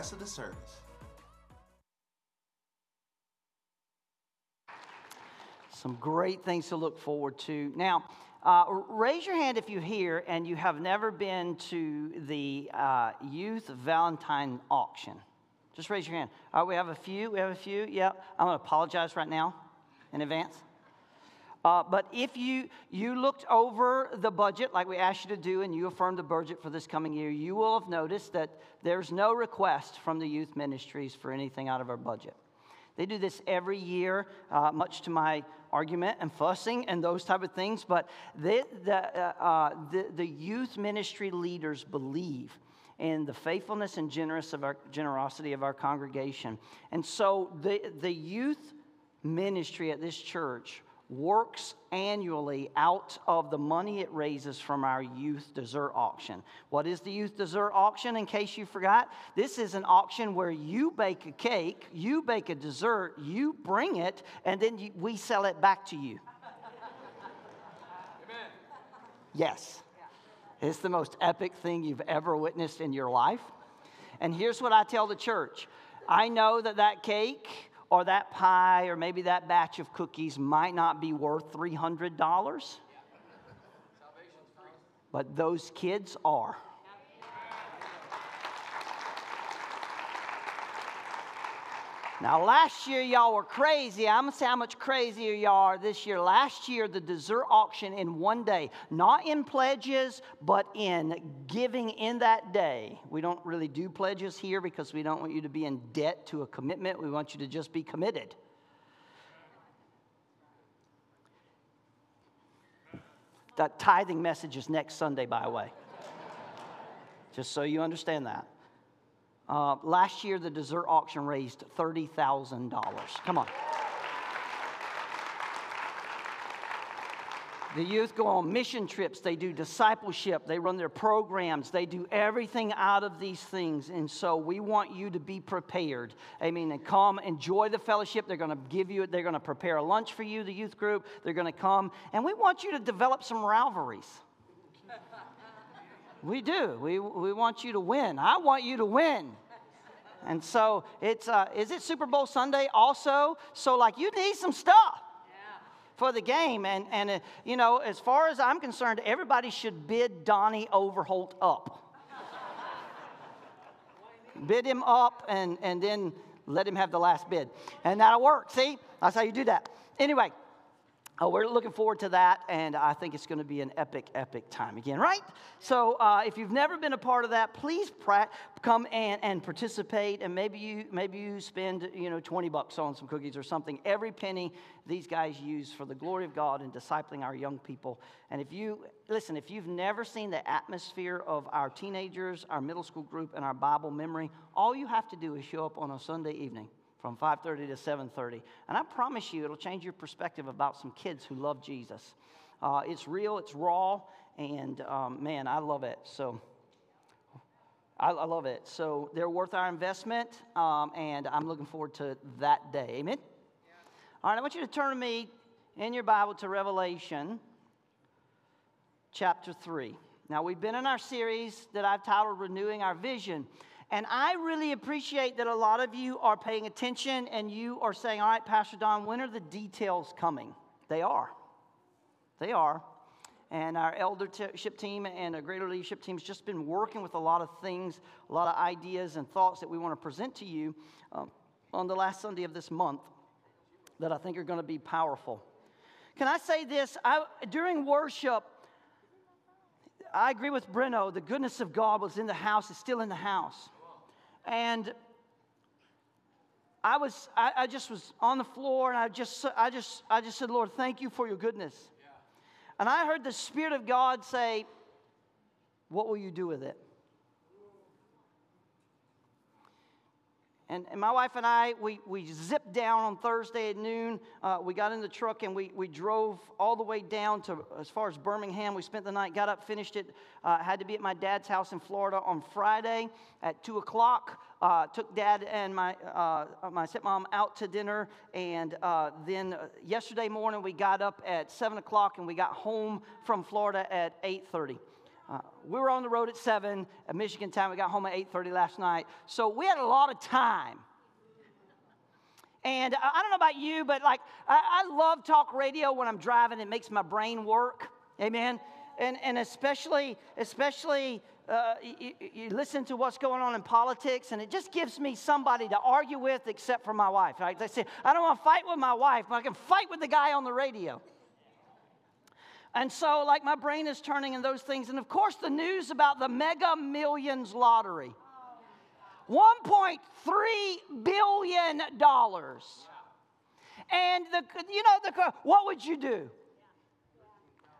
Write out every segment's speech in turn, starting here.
rest of the service. Some great things to look forward to. Now, uh, raise your hand if you're here and you have never been to the uh, Youth Valentine Auction. Just raise your hand. All right, we have a few. We have a few. Yep. I'm going to apologize right now in advance. Uh, but if you, you looked over the budget like we asked you to do and you affirmed the budget for this coming year, you will have noticed that there's no request from the youth ministries for anything out of our budget. They do this every year, uh, much to my argument and fussing and those type of things. But they, the, uh, uh, the, the youth ministry leaders believe in the faithfulness and generous of our, generosity of our congregation. And so the, the youth ministry at this church works annually out of the money it raises from our youth dessert auction. What is the youth dessert auction, in case you forgot? This is an auction where you bake a cake, you bake a dessert, you bring it, and then you, we sell it back to you. Amen. Yes. It's the most epic thing you've ever witnessed in your life. And here's what I tell the church I know that that cake, or that pie or maybe that batch of cookies might not be worth $300, but those kids are. Now, last year, y'all were crazy. I'm going to say how much crazier y'all are this year. Last year, the dessert auction in one day, not in pledges, but in giving in that day. We don't really do pledges here because we don't want you to be in debt to a commitment. We want you to just be committed. That tithing message is next Sunday, by the way. just so you understand that. Uh, last year, the dessert auction raised $30,000. Come on. The youth go on mission trips, they do discipleship, they run their programs, they do everything out of these things. And so we want you to be prepared. I mean, and come enjoy the fellowship. They're going to give you, they're going to prepare a lunch for you, the youth group. They're going to come. And we want you to develop some rivalries. We do. We, we want you to win. I want you to win. And so it's, uh, is it Super Bowl Sunday also? So, like, you need some stuff for the game. And, and uh, you know, as far as I'm concerned, everybody should bid Donnie Overholt up. bid him up and, and then let him have the last bid. And that'll work. See? That's how you do that. Anyway, Oh, we're looking forward to that, and I think it's going to be an epic, epic time again, right? So, uh, if you've never been a part of that, please come and, and participate, and maybe you maybe you spend you know twenty bucks on some cookies or something. Every penny these guys use for the glory of God and discipling our young people. And if you listen, if you've never seen the atmosphere of our teenagers, our middle school group, and our Bible memory, all you have to do is show up on a Sunday evening from 5.30 to 7.30 and i promise you it'll change your perspective about some kids who love jesus. Uh, it's real it's raw and um, man i love it. So I, I, love it. So they're worth our investment um, and i'm looking forward to that day. Amen? Yeah. all right i want you to turn to me in your bible to revelation chapter 3 now we've been in our series that i've titled renewing our vision and I really appreciate that a lot of you are paying attention and you are saying, All right, Pastor Don, when are the details coming? They are. They are. And our eldership team and a greater leadership team has just been working with a lot of things, a lot of ideas and thoughts that we want to present to you um, on the last Sunday of this month that I think are going to be powerful. Can I say this? I, during worship, I agree with Breno. The goodness of God was in the house, it's still in the house. And I was, I, I, just was on the floor and I just, I just, I just said, Lord, thank you for your goodness. Yeah. And I heard the Spirit of God say, What will you do with it? And, and my wife and I, we, we zipped down on Thursday at noon. Uh, we got in the truck and we, we drove all the way down to as far as Birmingham. We spent the night, got up, finished it. Uh, had to be at my dad's house in Florida on Friday at 2 o'clock. Uh, took dad and my, uh, my stepmom out to dinner. And uh, then uh, yesterday morning, we got up at 7 o'clock and we got home from Florida at 8.30. Uh, we were on the road at 7 at Michigan time. We got home at 8.30 last night. So we had a lot of time. And I don't know about you, but like I, I love talk radio when I'm driving. It makes my brain work. Amen. And, and especially, especially uh, you, you, listen to what's going on in politics, and it just gives me somebody to argue with, except for my wife. Right? They say, I don't want to fight with my wife, but I can fight with the guy on the radio. And so, like, my brain is turning in those things. And of course, the news about the mega millions lottery $1.3 billion. And the, you know, the, what would you do?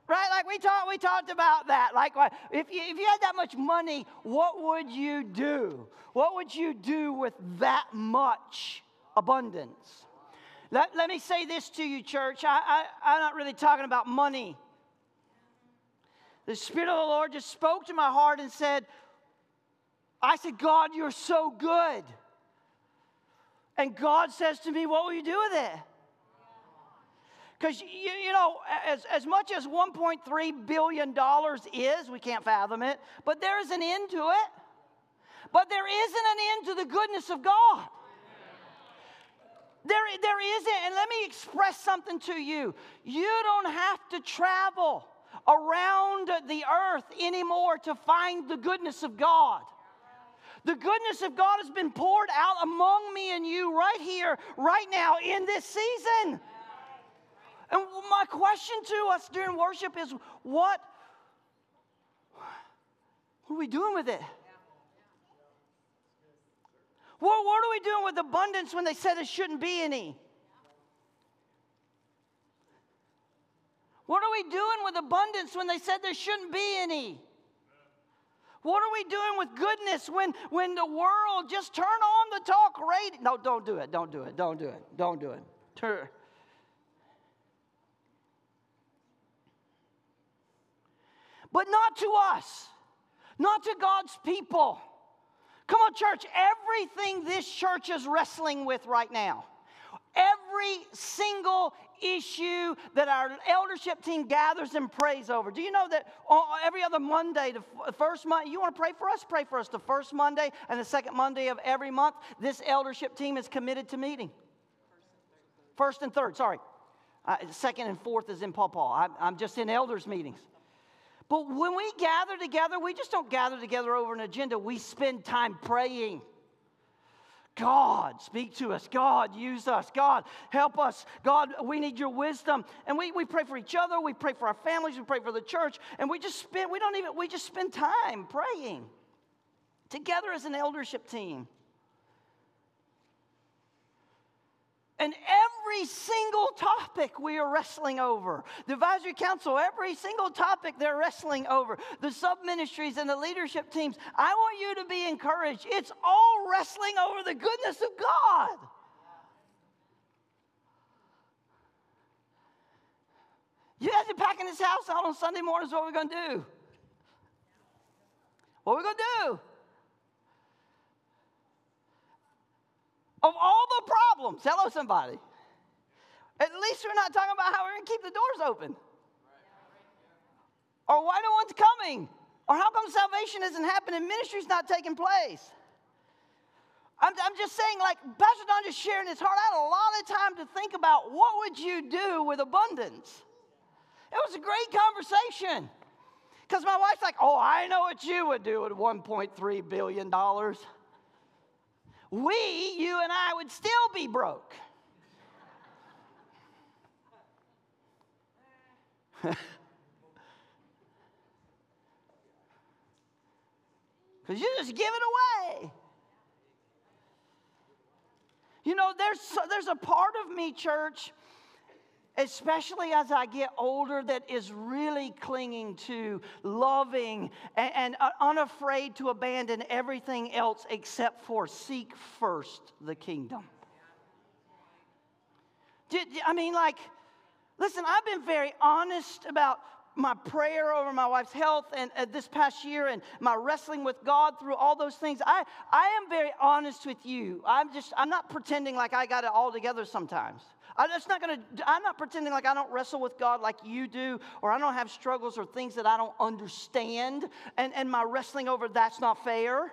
Right? Like we talked, we talked about that. Like if you, if you had that much money, what would you do? What would you do with that much abundance? Let, let me say this to you, church. I, I, I'm not really talking about money. The Spirit of the Lord just spoke to my heart and said, I said, God, you're so good. And God says to me, What will you do with it? Because, you, you know, as, as much as $1.3 billion is, we can't fathom it, but there is an end to it. But there isn't an end to the goodness of God. There, there isn't. And let me express something to you. You don't have to travel around the earth anymore to find the goodness of God. The goodness of God has been poured out among me and you right here, right now, in this season. And my question to us during worship is what, what are we doing with it? What, what are we doing with abundance when they said there shouldn't be any? What are we doing with abundance when they said there shouldn't be any? What are we doing with goodness when, when the world just turn on the talk radio? No, don't do it. Don't do it. Don't do it. Don't do it. Turn. But not to us, not to God's people. Come on, church. Everything this church is wrestling with right now every single issue that our eldership team gathers and prays over. Do you know that every other Monday, the first Monday, you want to pray for us? Pray for us the first Monday and the second Monday of every month. This eldership team is committed to meeting. First and third, sorry. Uh, second and fourth is in Paul Paul. I'm, I'm just in elders' meetings. But when we gather together, we just don't gather together over an agenda. We spend time praying. God, speak to us. God, use us. God, help us. God, we need your wisdom. And we, we pray for each other. We pray for our families. We pray for the church. And we just spend, we don't even, we just spend time praying together as an eldership team. And every single topic we are wrestling over. The advisory council, every single topic they're wrestling over. The sub ministries and the leadership teams. I want you to be encouraged. It's all wrestling over the goodness of God. You guys are packing this house out on Sunday mornings. What are we going to do? What are we going to do? Of all the problems, hello, somebody. At least we're not talking about how we're going to keep the doors open. Or why no one's coming. Or how come salvation isn't happening? Ministry's not taking place. I'm, I'm just saying, like Pastor Don just sharing his heart. I had a lot of time to think about what would you do with abundance. It was a great conversation. Because my wife's like, oh, I know what you would do with $1.3 billion we, you and I, would still be broke. Because you just give it away. You know, there's, there's a part of me, church, especially as I get older, that is really clinging to, loving, and, and uh, unafraid to abandon everything else except for seek first the kingdom. I mean, like, listen, I've been very honest about my prayer over my wife's health and uh, this past year and my wrestling with God through all those things, I, I am very honest with you. I'm just, I'm not pretending like I got it all together sometimes. I'm not going to, I'm not pretending like I don't wrestle with God like you do, or I don't have struggles or things that I don't understand, and, and my wrestling over that's not fair.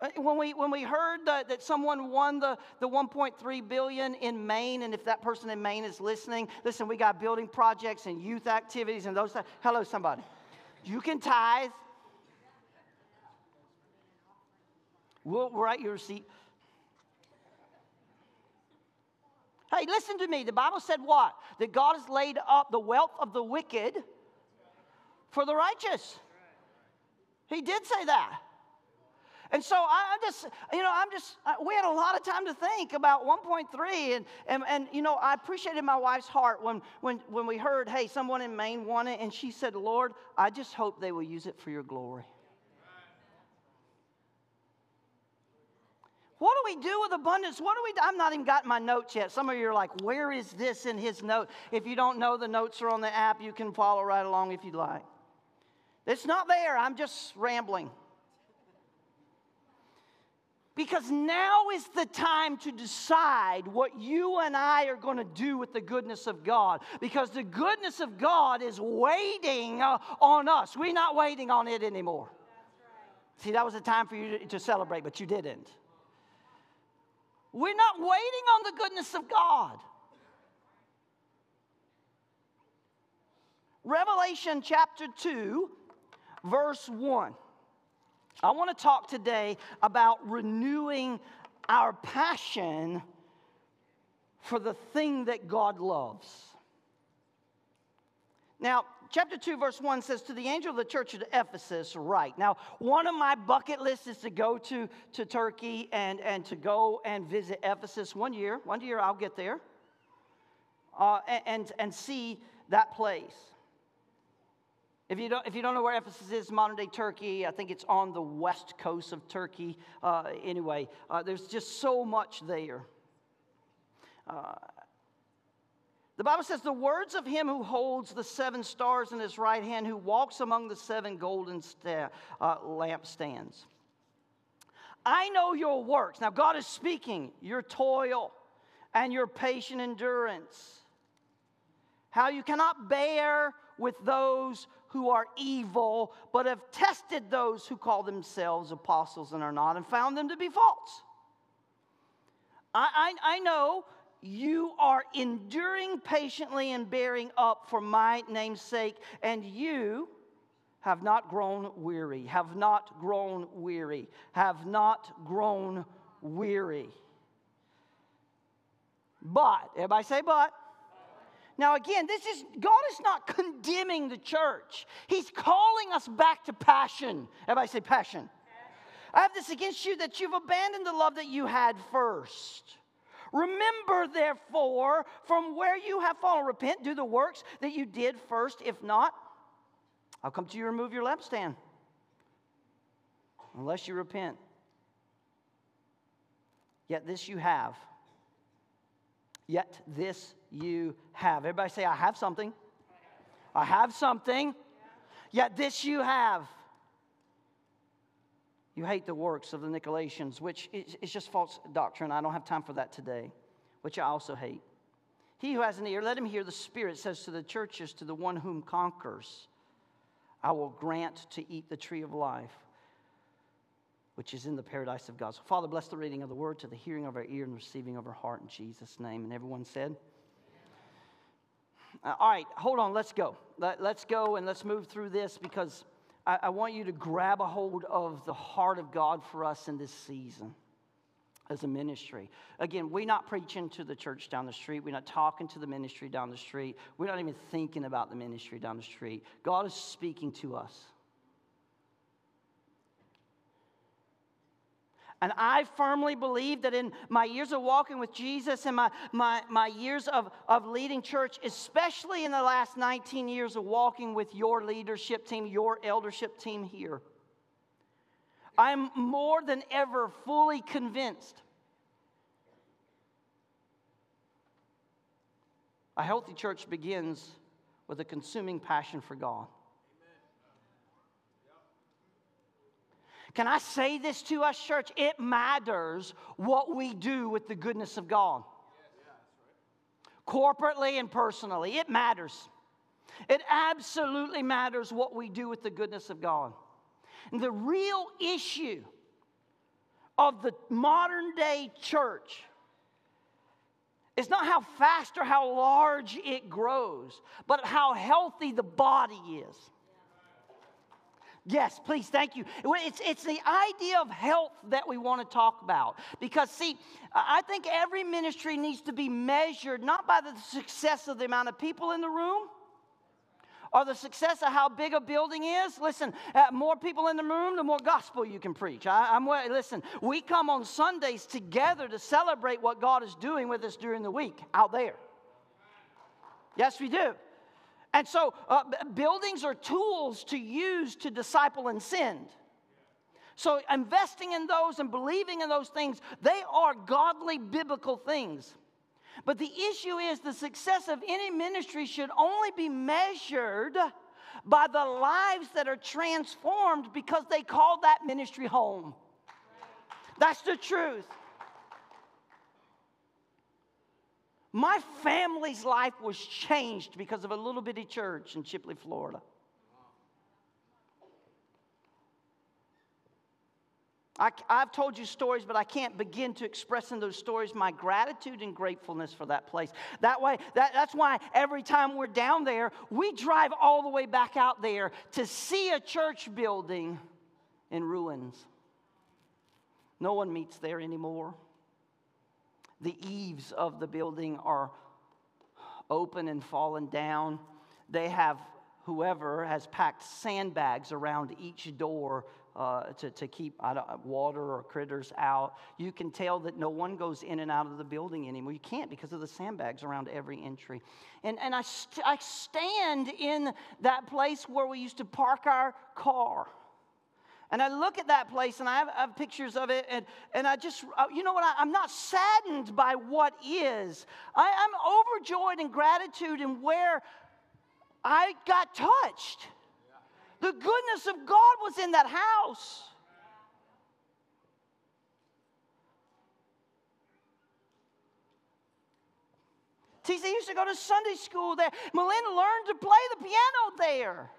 Uh, when we, when we heard that, that someone won the, the 1.3 billion in Maine, and if that person in Maine is listening, listen, we got building projects and youth activities and those. Hello, somebody. You can tithe. We'll write your receipt. Hey, listen to me. The Bible said what? That God has laid up the wealth of the wicked for the righteous. He did say that. And so I, am just, you know, I'm just, we had a lot of time to think about 1.3. And, and, and, you know, I appreciated my wife's heart when, when, when we heard, hey, someone in Maine won it. And she said, Lord, I just hope they will use it for your glory. What do we do with abundance? What do we do? I'm not even got my notes yet. Some of you are like, where is this in his note? If you don't know, the notes are on the app. You can follow right along if you'd like. It's not there. I'm just rambling. Because now is the time to decide what you and I are going to do with the goodness of God. Because the goodness of God is waiting uh, on us. We're not waiting on it anymore. Right. See, that was a time for you to celebrate, but you didn't. We're not waiting on the goodness of God. Revelation chapter 2, verse 1. I want to talk today about renewing our passion for the thing that God loves. Now, chapter 2, verse 1 says, To the angel of the church at Ephesus, write. Now, one of my bucket lists is to go to, to Turkey and, and to go and visit Ephesus one year. One year I'll get there uh, and, and see that place. If you, don't, if you don't know where Ephesus is, modern day Turkey, I think it's on the west coast of Turkey. Uh, anyway, uh, there's just so much there. Uh, the Bible says, The words of him who holds the seven stars in his right hand, who walks among the seven golden sta- uh, lampstands. I know your works. Now, God is speaking, your toil and your patient endurance. How you cannot bear with those who are evil, but have tested those who call themselves apostles and are not, and found them to be false. I, I, I know you are enduring patiently and bearing up for my name's sake, and you have not grown weary, have not grown weary, have not grown weary. But, everybody say, but. Now, again, this is God is not condemning the church. He's calling us back to passion. Everybody say passion. I have this against you that you've abandoned the love that you had first. Remember, therefore, from where you have fallen, repent, do the works that you did first. If not, I'll come to you and remove your lampstand. Unless you repent. Yet this you have Yet this you have. Everybody say, I have something. I have something. Yet this you have. You hate the works of the Nicolaitans, which is just false doctrine. I don't have time for that today, which I also hate. He who has an ear, let him hear the Spirit says to the churches, to the one whom conquers, I will grant to eat the tree of life which is in the paradise of God. So, Father, bless the reading of the word to the hearing of our ear and receiving of our heart in Jesus' name. And everyone said, All right, hold on, let's go. Let, us go and let's move through this because I, I want you to grab a hold of the heart of God for us in this season as a ministry. Again, we're not preaching to the church down the street. We're not talking to the ministry down the street. We're not even thinking about the ministry down the street. God is speaking to us. And I firmly believe that in my years of walking with Jesus and my, my, my years of, of leading church, especially in the last 19 years of walking with your leadership team, your eldership team here, I'm more than ever fully convinced a healthy church begins with a consuming passion for God. Can I say this to us, church? It matters what we do with the goodness of God. Corporately and personally, it matters. It absolutely matters what we do with the goodness of God. And the real issue of the modern day church is not how fast or how large it grows, but how healthy the body is. Yes, please, thank you. It's, it's the idea of health that we want to talk about. Because, see, I think every ministry needs to be measured not by the success of the amount of people in the room or the success of how big a building is. Listen, uh, more people in the room, the more gospel you can preach. I, am listen. We come on Sundays together to celebrate what God is doing with us during the week out there. Yes, we do. And so, uh, buildings are tools to use to disciple and send. So, investing in those and believing in those things, they are godly biblical things. But the issue is the success of any ministry should only be measured by the lives that are transformed because they call that ministry home. That's the truth. My family's life was changed because of a little bitty church in Chipley, Florida. I, have told you stories, but I can't begin to express in those stories my gratitude and gratefulness for that place. That way, that, that's why every time we're down there, we drive all the way back out there to see a church building in ruins. No one meets there anymore. The eaves of the building are open and fallen down. They have, whoever has packed sandbags around each door uh, to, to keep water or critters out. You can tell that no one goes in and out of the building anymore. You can't because of the sandbags around every entry. And, and I, st- I stand in that place where we used to park our car. And I look at that place and I have, I have pictures of it, and, and I just, uh, you know what, I, am not saddened by what is. I, I'm overjoyed in gratitude and where I got touched. The goodness of God was in that house. TC used to go to Sunday school there. Melinda learned to play the piano there.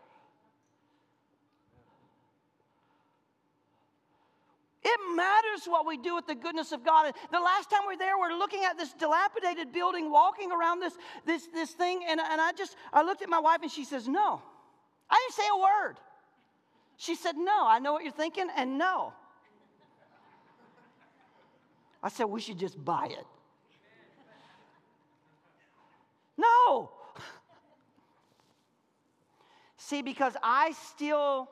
It matters what we do with the goodness of God. And The last time we were there, we are looking at this dilapidated building, walking around this, this, this thing, and, and I just I looked at my wife and she says, No. I didn't say a word. She said, No, I know what you're thinking, and no. I said, We should just buy it. No. See, because I still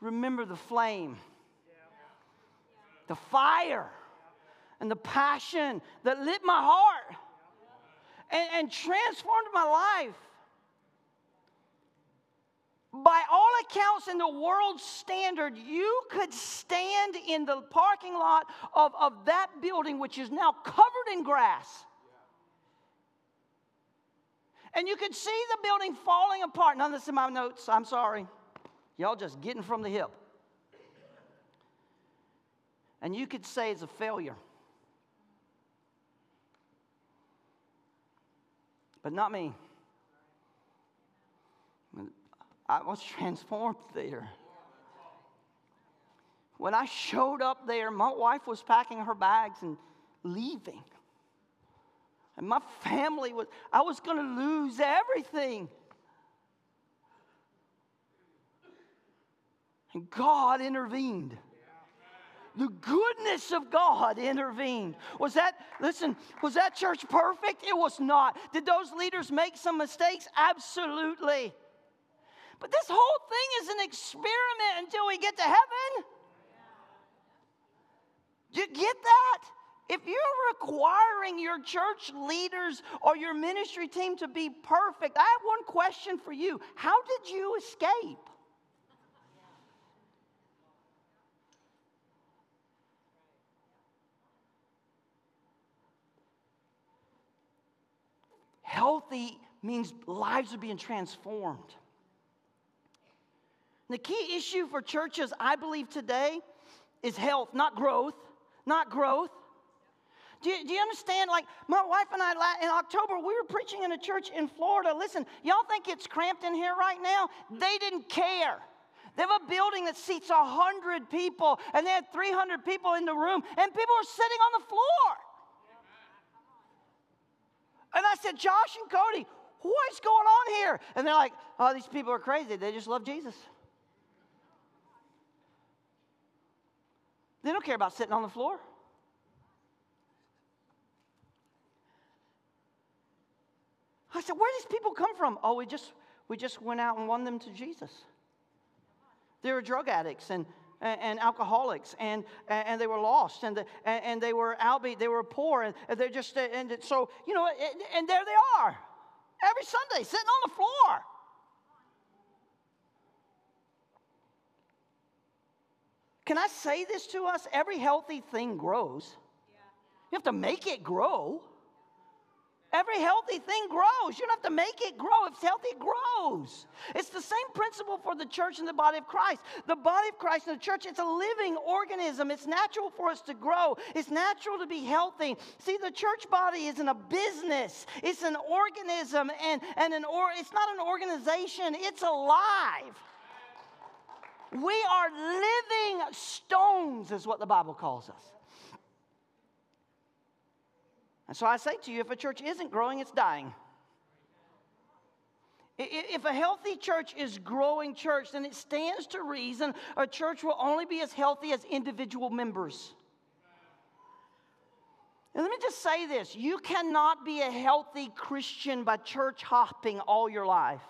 remember the flame, the fire, and the passion that lit my heart and, and transformed my life by all accounts, in the world's standard, you could stand in the parking lot of, of that building, which is now covered in grass. And you could see the building falling apart. None of this in my notes, I'm sorry. Y'all just getting from the hip. And you could say it's a failure. But not me. I was transformed there. When I showed up there, my wife was packing her bags and leaving. And my family was, I was going to lose everything. And God intervened. The goodness of God intervened. Was that, listen, was that church perfect? It was not. Did those leaders make some mistakes? Absolutely. But this whole thing is an experiment until we get to heaven. Do You get that? If you're requiring your church leaders or your ministry team to be perfect, I have one question for you. How did you escape? Healthy means lives are being transformed. The key issue for churches, I believe, today is health, not growth, not growth. Do you, do you, understand? Like, my wife and I, in October, we were preaching in a church in Florida. Listen, y'all think it's cramped in here right now? They didn't care. They have a building that seats 100 people, and they had 300 people in the room, and people were sitting on the floor. And I said, Josh and Cody, what's going on here? And they're like, oh, these people are crazy. They just love Jesus. They don't care about sitting on the floor. I said, where do these people come from? Oh, we just we just went out and won them to Jesus. They were drug addicts and, and, alcoholics, and, and they were lost, and, the, and, they were outbeat, they were poor, and they're just, and so, you know, and there they are every Sunday sitting on the floor. Can I say this to us? Every healthy thing grows. You have to make it grow. Every healthy thing grows. You don't have to make it grow. If it's healthy, it grows. It's the same principle for the church and the body of Christ. The body of Christ and the church, it's a living organism. It's natural for us to grow, it's natural to be healthy. See, the church body isn't a business, it's an organism, and, and an or, it's not an organization, it's alive. We are living stones, is what the Bible calls us. And so I say to you if a church isn't growing, it's dying. If a healthy church is growing church, then it stands to reason a church will only be as healthy as individual members. And let me just say this you cannot be a healthy Christian by church hopping all your life.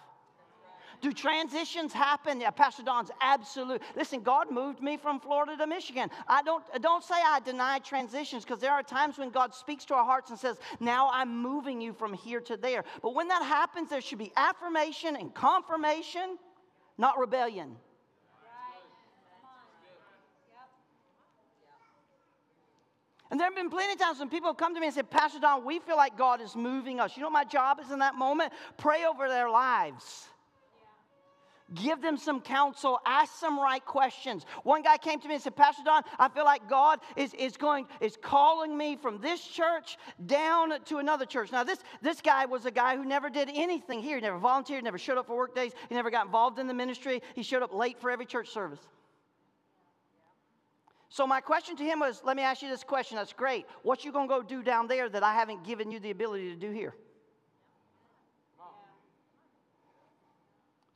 Do transitions happen? Yeah, Pastor Don's absolute. Listen, God moved me from Florida to Michigan. I don't, don't say I deny transitions because there are times when God speaks to our hearts and says, Now I'm moving you from here to there. But when that happens, there should be affirmation and confirmation, not rebellion. And there have been plenty of times when people have come to me and said, Pastor Don, we feel like God is moving us. You know what my job is in that moment? Pray over their lives give them some counsel, ask some right questions. One guy came to me and said, Pastor Don, I feel like God is, is going, is calling me from this church down to another church. Now, this, this guy was a guy who never did anything here. He never volunteered, never showed up for work days, he never got involved in the ministry. He showed up late for every church service. So my question to him was, let me ask you this question. That's great. What you gonna go do down there that I haven't given you the ability to do here?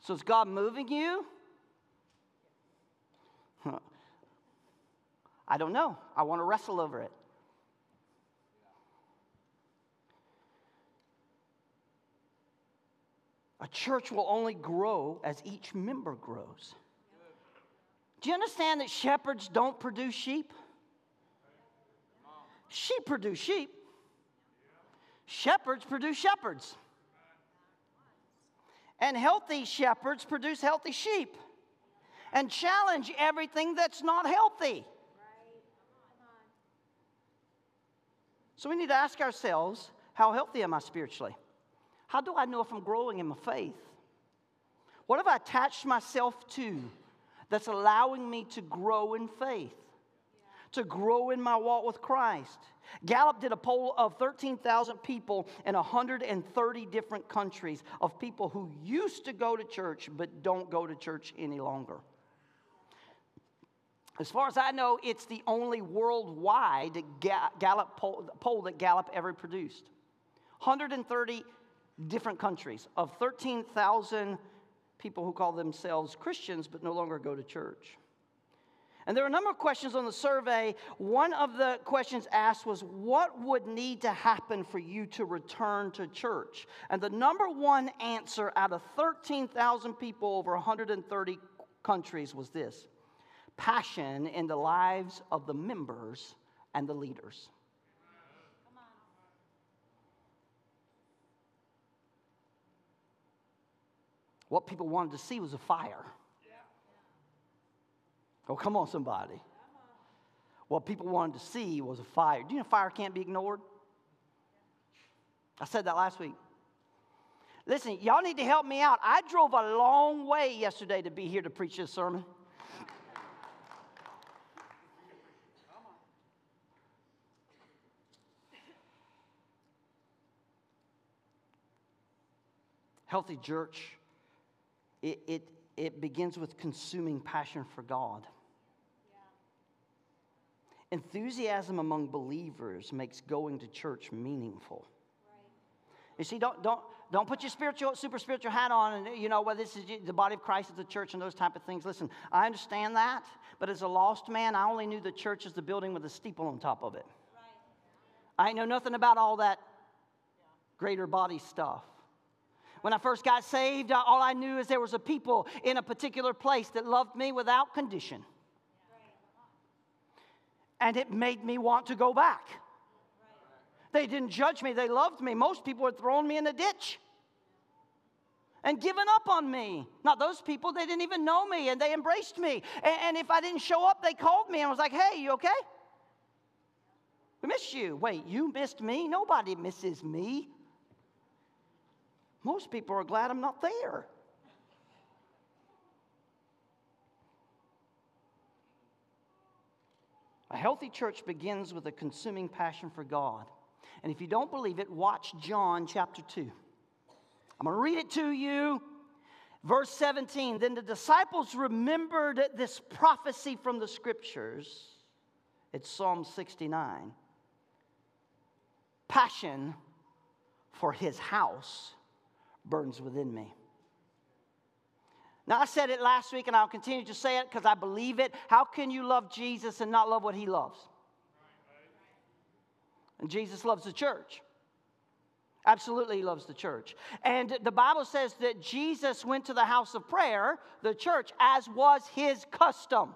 So is God moving you? I don't know. I want to wrestle over it. A church will only grow as each member grows. Do you understand that shepherds don't produce sheep? Sheep produce sheep. Shepherds produce shepherds. And healthy shepherds produce healthy sheep and challenge everything that's not healthy. So we need to ask ourselves how healthy am I spiritually? How do I know if I'm growing in my faith? What have I attached myself to that's allowing me to grow in faith? To grow in my walk with Christ. Gallup did a poll of 13,000 people in 130 different countries of people who used to go to church but don't go to church any longer. As far as I know, it's the only worldwide Gallup poll, that Gallup ever produced. 130 different countries of 13,000 people who call themselves Christians but no longer go to church. And there were a number of questions on the survey. One of the questions asked was, What would need to happen for you to return to church? And the number one answer out of 13,000 people over 130 countries was this passion in the lives of the members and the leaders. What people wanted to see was a fire. Oh, come on, somebody. What people wanted to see was a fire. Do you know fire can't be ignored? I said that last week. Listen, y'all need to help me out. I drove a long way yesterday to be here to preach this sermon. Healthy church, it, it, it begins with consuming passion for God. Enthusiasm among believers makes going to church meaningful. You see, don't, don't, don't put your spiritual, super spiritual hat on and, you know, well, this is the body of Christ is the church and those type of things. Listen, I understand that, but as a lost man, I only knew the church as the building with a steeple on top of it. Right. I know nothing about all that greater body stuff. When I first got saved, all I knew is there was a people in a particular place that loved me without condition and it made me want to go back. They didn't judge me, they loved me. Most people had thrown me in a ditch and given up on me. Not those people, they didn't even know me and they embraced me. And, and, if I didn't show up, they called me and was like, hey, you okay? We missed you. Wait, you missed me? Nobody misses me. Most people are glad I'm not there. A healthy church begins with a consuming passion for God. And if you don't believe it, watch John chapter 2. I'm going to read it to you. Verse 17 Then the disciples remembered this prophecy from the scriptures. It's Psalm 69. Passion for his house burns within me. Now, I said it last week and I'll continue to say it because I believe it. How can you love Jesus and not love what he loves? And Jesus loves the church. Absolutely, he loves the church. And the Bible says that Jesus went to the house of prayer, the church, as was his custom.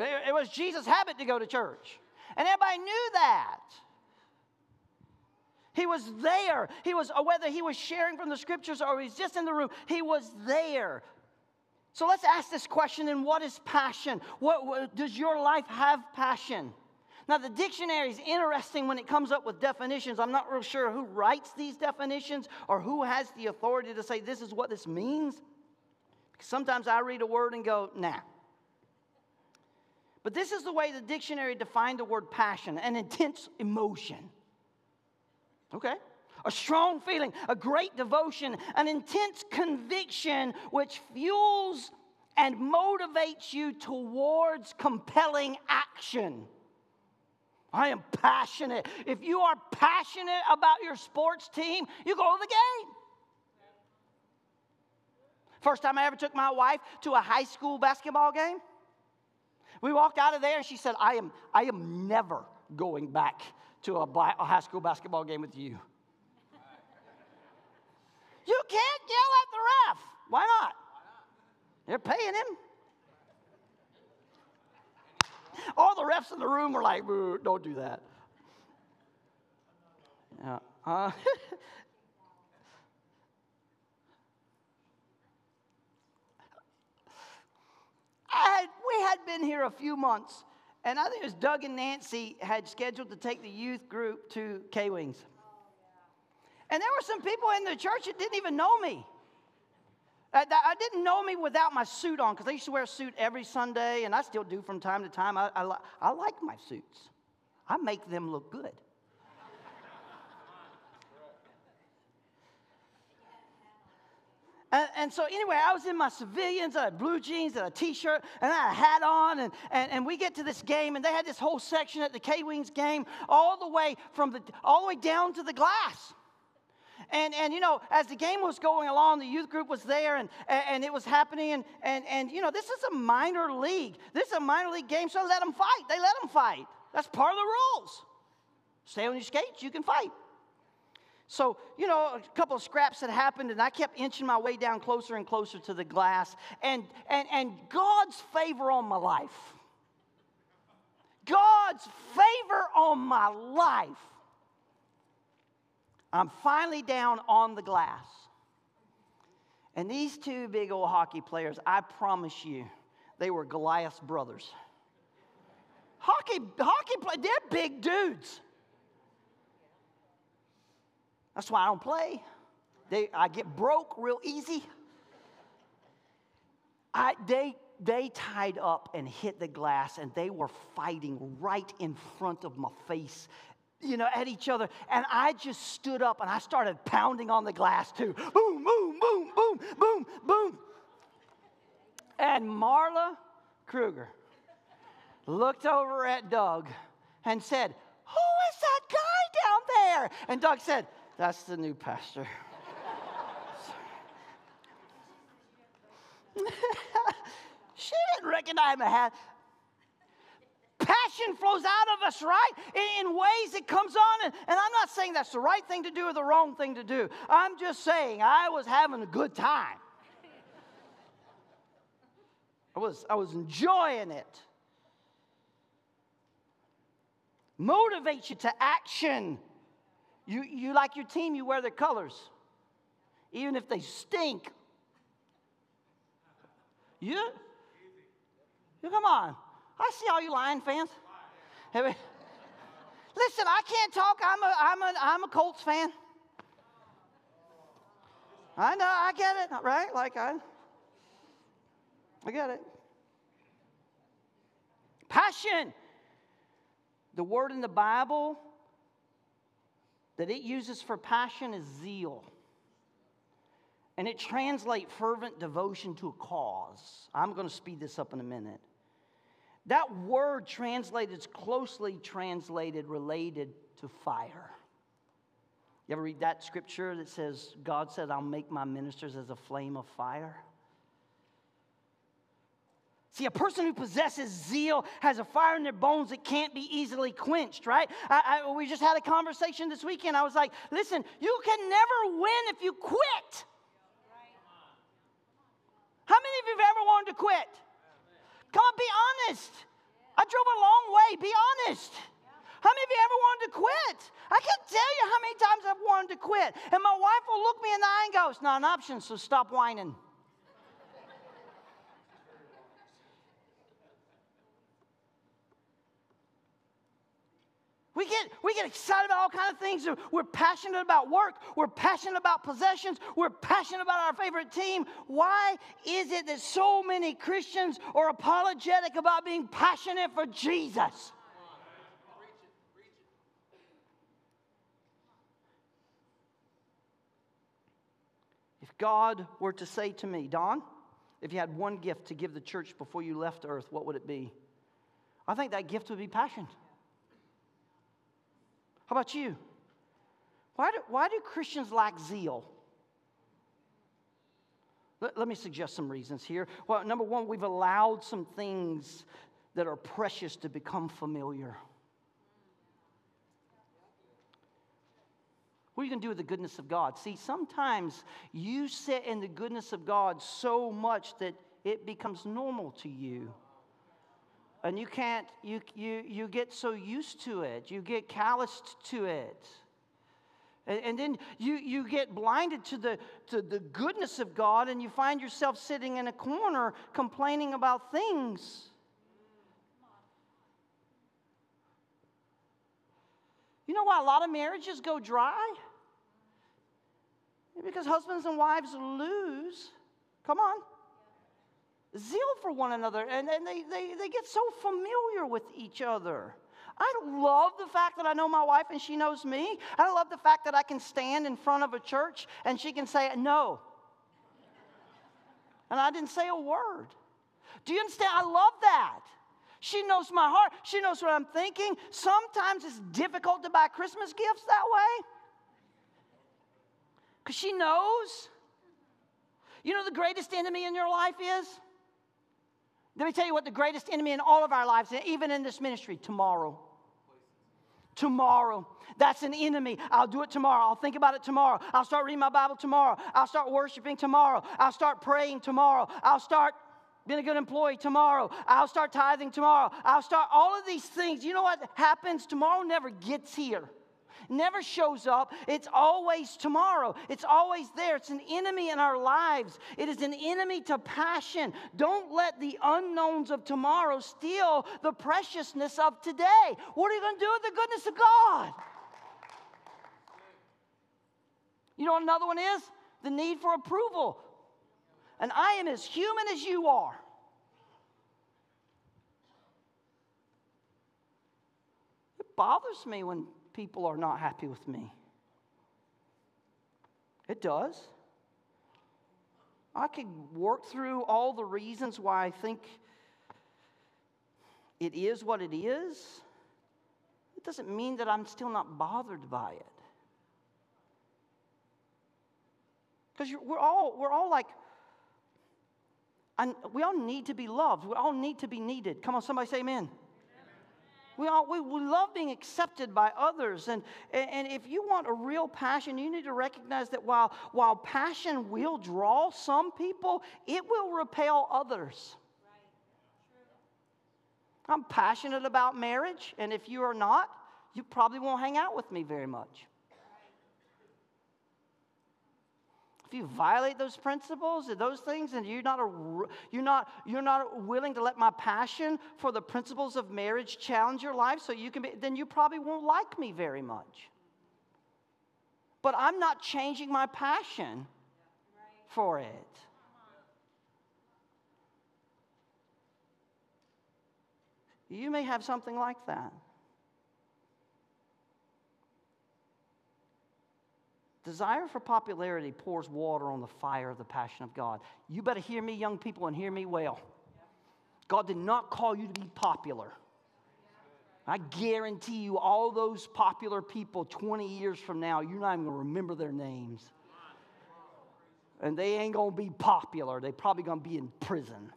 It was Jesus' habit to go to church. And everybody knew that. He was there. He was, uh, whether he was sharing from the scriptures or he's just in the room, he was there. So let's ask this question and what is passion? What, what, does your life have passion? Now, the dictionary is interesting when it comes up with definitions. I'm not real sure who writes these definitions or who has the authority to say this is what this means. Because sometimes I read a word and go, nah. But this is the way the dictionary defined the word passion an intense emotion Okay? A strong feeling, a great devotion, an intense conviction which fuels and motivates you towards compelling action. I am passionate. If you are passionate about your sports team, you go to the game. First time I ever took my wife to a high school basketball game, we walked out of there and she said, I am, I am never going back to a, high school basketball game with you. You can't yell at the ref. Why not? They're paying him. All the refs in the room were like, don't do that. Yeah. Uh, had, we had been here a few months and I think it was Doug and Nancy had scheduled to take the youth group to K Wings. And there were some people in the church that didn't even know me. Uh, I, I didn't know me without my suit on because I used to wear a suit every Sunday, and I still do from time to time. I, I, I like my suits, I make them look good. And, and, so, anyway, I was in my civilians, I had blue jeans and a t shirt, and I had a hat on. And, and, and we get to this game, and they had this whole section at the K Wings game, all the way from the, all the way down to the glass. And, and, you know, as the game was going along, the youth group was there and, and it was happening. And, and, and, you know, this is a minor league. This is a minor league game, so let them fight. They let them fight. That's part of the rules. Stay on your skates, you can fight. So, you know, a couple of scraps had happened, and I kept inching my way down closer and closer to the glass. And, and, and God's favor on my life, God's favor on my life. I'm finally down on the glass. And these two big old hockey players, I promise you, they were Goliath's brothers. Hockey, hockey, they're big dudes. That's why I don't play. They, I get broke real easy. I, they, they tied up and hit the glass and they were fighting right in front of my face you know, at each other. And I just stood up and I started pounding on the glass too. Boom, boom, boom, boom, boom, boom. And Marla Kruger looked over at Doug and said, Who is that guy down there? And Doug said, That's the new pastor. she didn't recognize my hat. Passion flows out of us, right? In, in ways it comes on. And, and I'm not saying that's the right thing to do or the wrong thing to do. I'm just saying I was having a good time. I was, I was enjoying it. Motivates you to action. You, you like your team, you wear their colors, even if they stink. You, you come on. I see all you Lion fans. Listen, I can't talk. I'm a, I'm a, I'm a Colts fan. I know, I get it, right? Like I, I get it. Passion. The word in the Bible that it uses for passion is zeal. And it translates fervent devotion to a cause. I'm going to speed this up in a minute. That word translated is closely translated, related to fire. You ever read that scripture that says, God said, I'll make my ministers as a flame of fire? See, a person who possesses zeal has a fire in their bones that can't be easily quenched, right? I, I, we just had a conversation this weekend. I was like, listen, you can never win if you quit. How many of you have ever wanted to quit? Come on, be honest. I drove a long way. Be honest. How many of you ever wanted to quit? I can't tell you how many times I've wanted to quit. And my wife will look me in the eye and go, It's not an option, so stop whining. We get, we get excited about all kinds of things. We're passionate about work. We're passionate about possessions. We're passionate about our favorite team. Why is it that so many Christians are apologetic about being passionate for Jesus? If God were to say to me, Don, if you had one gift to give the church before you left earth, what would it be? I think that gift would be passion. How about you? Why do, why do Christians lack zeal? Let, let me suggest some reasons here. Well, number one, we've allowed some things that are precious to become familiar. What are you going to do with the goodness of God? See, sometimes you sit in the goodness of God so much that it becomes normal to you and you can't you you you get so used to it you get calloused to it. And, and, then you you get blinded to the to the goodness of god and you find yourself sitting in a corner complaining about things. You know why a lot of marriages go dry? Because husbands and wives lose. Come on zeal for one another, and, and they, they, they get so familiar with each other. I love the fact that I know my wife and she knows me. I love the fact that I can stand in front of a church and she can say no. And I didn't say a word. Do you understand? I love that. She knows my heart. She knows what I'm thinking. Sometimes it's difficult to buy Christmas gifts that way because she knows. You know the greatest enemy in your life is? Let me tell you what the greatest enemy in all of our lives, and even in this ministry, tomorrow. Tomorrow. That's an enemy. I'll do it tomorrow. I'll think about it tomorrow. I'll start reading my Bible tomorrow. I'll start worshiping tomorrow. I'll start praying tomorrow. I'll start being a good employee tomorrow. I'll start tithing tomorrow. I'll start all of these things. You know what happens? Tomorrow never gets here never shows up. It's always tomorrow. It's always there. It's an enemy in our lives. It is an enemy to passion. Don't let the unknowns of tomorrow steal the preciousness of today. What are you going to do with the goodness of God? You know what another one is? The need for approval. And I am as human as you are. It bothers me when people are not happy with me. It does. I could work through all the reasons why I think it is what it is. It doesn't mean that I'm still not bothered by it. Because we're all, we're all like, and we all need to be loved. We all need to be needed. Come on, somebody say amen. We, all, we, we love being accepted by others. And, and if you want a real passion, you need to recognize that while, while passion will draw some people, it will repel others. I'm passionate about marriage, and if you are not, you probably won't hang out with me very much. If you violate those principles and those things and you're not, a, you're, not, you're not willing to let my passion for the principles of marriage challenge your life so you can be, then you probably won't like me very much. But I'm not changing my passion for it. You may have something like that. Desire for popularity pours water on the fire of the passion of God. You better hear me, young people, and hear me well. God did not call you to be popular. I guarantee you, all those popular people 20 years from now, you're not even going to remember their names. And they ain't going to be popular. They're probably going to be in prison.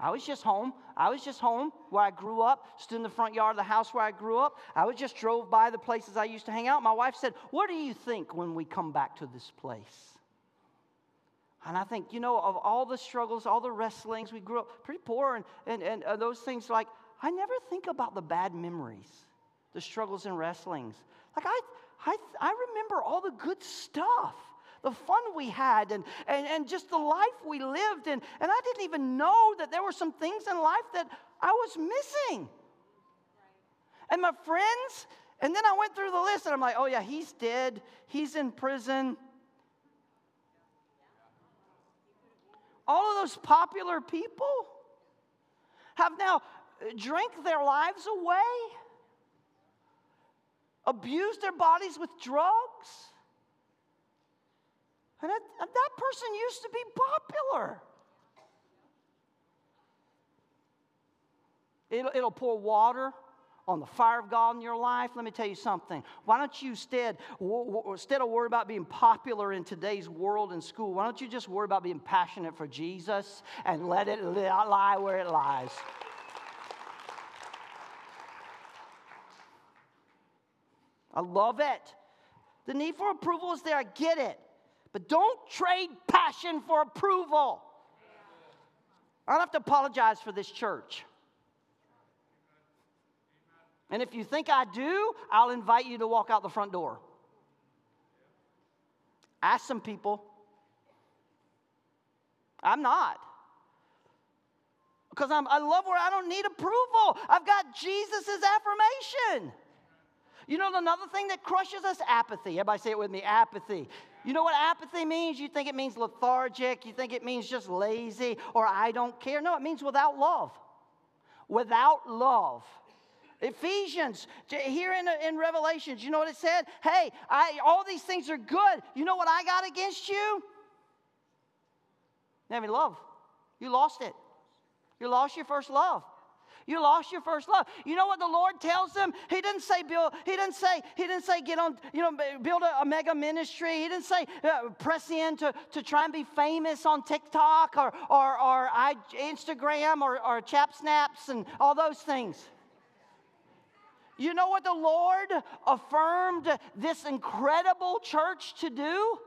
I was just home. I was just home where I grew up, stood in the front yard of the house where I grew up. I was just drove by the places I used to hang out. My wife said, What do you think when we come back to this place? And I think, you know, of all the struggles, all the wrestlings, we grew up pretty poor and, and, and uh, those things, like, I never think about the bad memories, the struggles and wrestlings. Like, I, I, I remember all the good stuff the fun we had and, and, and just the life we lived. And, and I didn't even know that there were some things in life that I was missing. And my friends, and then I went through the list and I'm like, oh, yeah, he's dead, he's in prison. All of those popular people have now uh, drank their lives away, abused their bodies with drugs and that, that person used to be popular. It'll, it'll pour water on the fire of God in your life, let me tell you something. Why don't you instead, instead of worry about being popular in today's world and school, why don't you just worry about being passionate for Jesus and let it lie where it lies? I love it. The need for approval is there. I get it. But don't trade passion for approval. I don't have to apologize for this church. And if you think I do, I'll invite you to walk out the front door. Ask some people. I'm not. Because I love where I don't need approval. I've got Jesus' affirmation. You know, another thing that crushes us? Apathy. Everybody say it with me apathy. You know what apathy means? You think it means lethargic, you think it means just lazy or I don't care. No, it means without love. Without love. Ephesians, here in, in Revelations, you know what it said? Hey, I, all these things are good. You know what I got against you? Never love. You lost it. You lost your first love. You lost your first love. You know what the Lord tells them? He didn't say build, he didn't say, he didn't say get on, you know, build a, a mega ministry. He didn't say uh, press in to, to try and be famous on TikTok or, or, or I, Instagram or, or Chap Snaps and all those things. You know what the Lord affirmed this incredible church to do?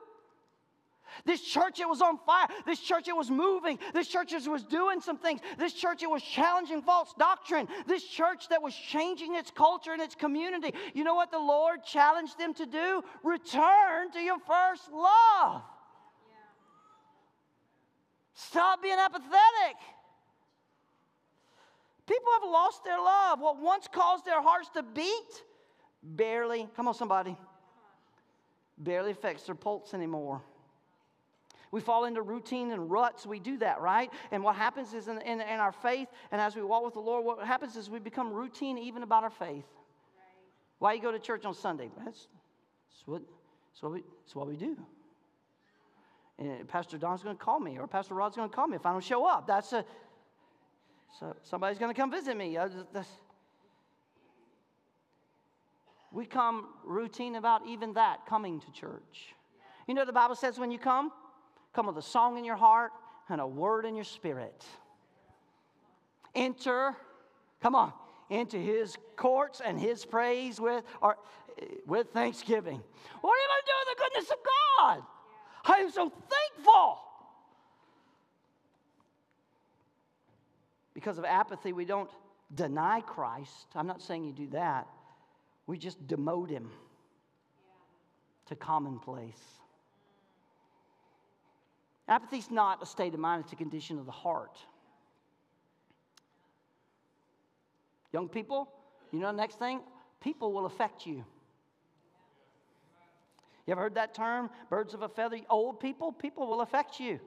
This church, it was on fire. This church, it was moving. This church it was doing some things. This church, it was challenging false doctrine. This church that was changing its culture and its community. You know what the Lord challenged them to do? Return to your first love. Stop being apathetic. People have lost their love. What once caused their hearts to beat barely, come on, somebody, barely affects their pulse anymore. We fall into routine and ruts. We do that, right? And what happens is in, in, in, our faith, and as we walk with the Lord, what happens is we become routine even about our faith. Why you go to church on Sunday? That's, that's, what, that's, what, we, that's what we do. And Pastor Don's going to call me, or Pastor Rod's going to call me if I don't show up. That's a, so somebody's going to come visit me. Uh, that's, we come routine about even that, coming to church. You know the Bible says when you come, come with a song in your heart and a word in your spirit. Enter, come on, into his courts and his praise with, or, with thanksgiving. What are you going to do with the goodness of God? I am so thankful. Because of apathy, we don't deny Christ. I'm not saying you do that. We just demote him to commonplace. Apathy is not a state of mind, it's a condition of the heart. Young people, you know the next thing? People will affect you. You ever heard that term? Birds of a feather. Old people, people will affect you.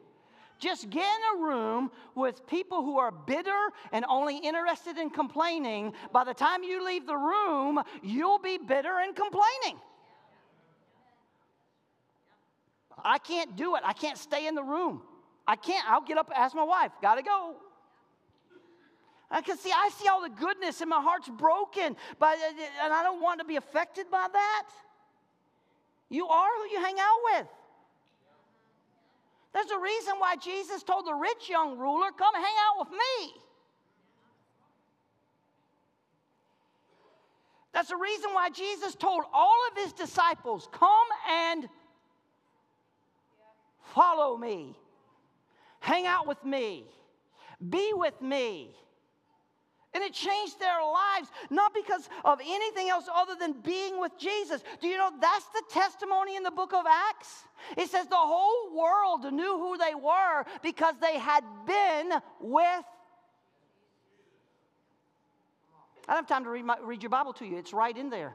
Just get in a room with people who are bitter and only interested in complaining. By the time you leave the room, you'll be bitter and complaining. I can't do it. I can't stay in the room. I can't. I'll get up, and ask my wife, gotta go. I can see, I see all the goodness and my heart's broken, but, and I don't want to be affected by that. You are who you hang out with. There's a reason why Jesus told the rich young ruler, Come hang out with me. That's the reason why Jesus told all of his disciples, Come and follow me, hang out with me, be with me. And it changed their lives, not because of anything else other than being with Jesus. Do you know that's the testimony in the book of Acts? It says the whole world knew who they were because they had been with. I don't have time to read, my, read your Bible to you, it's right in there.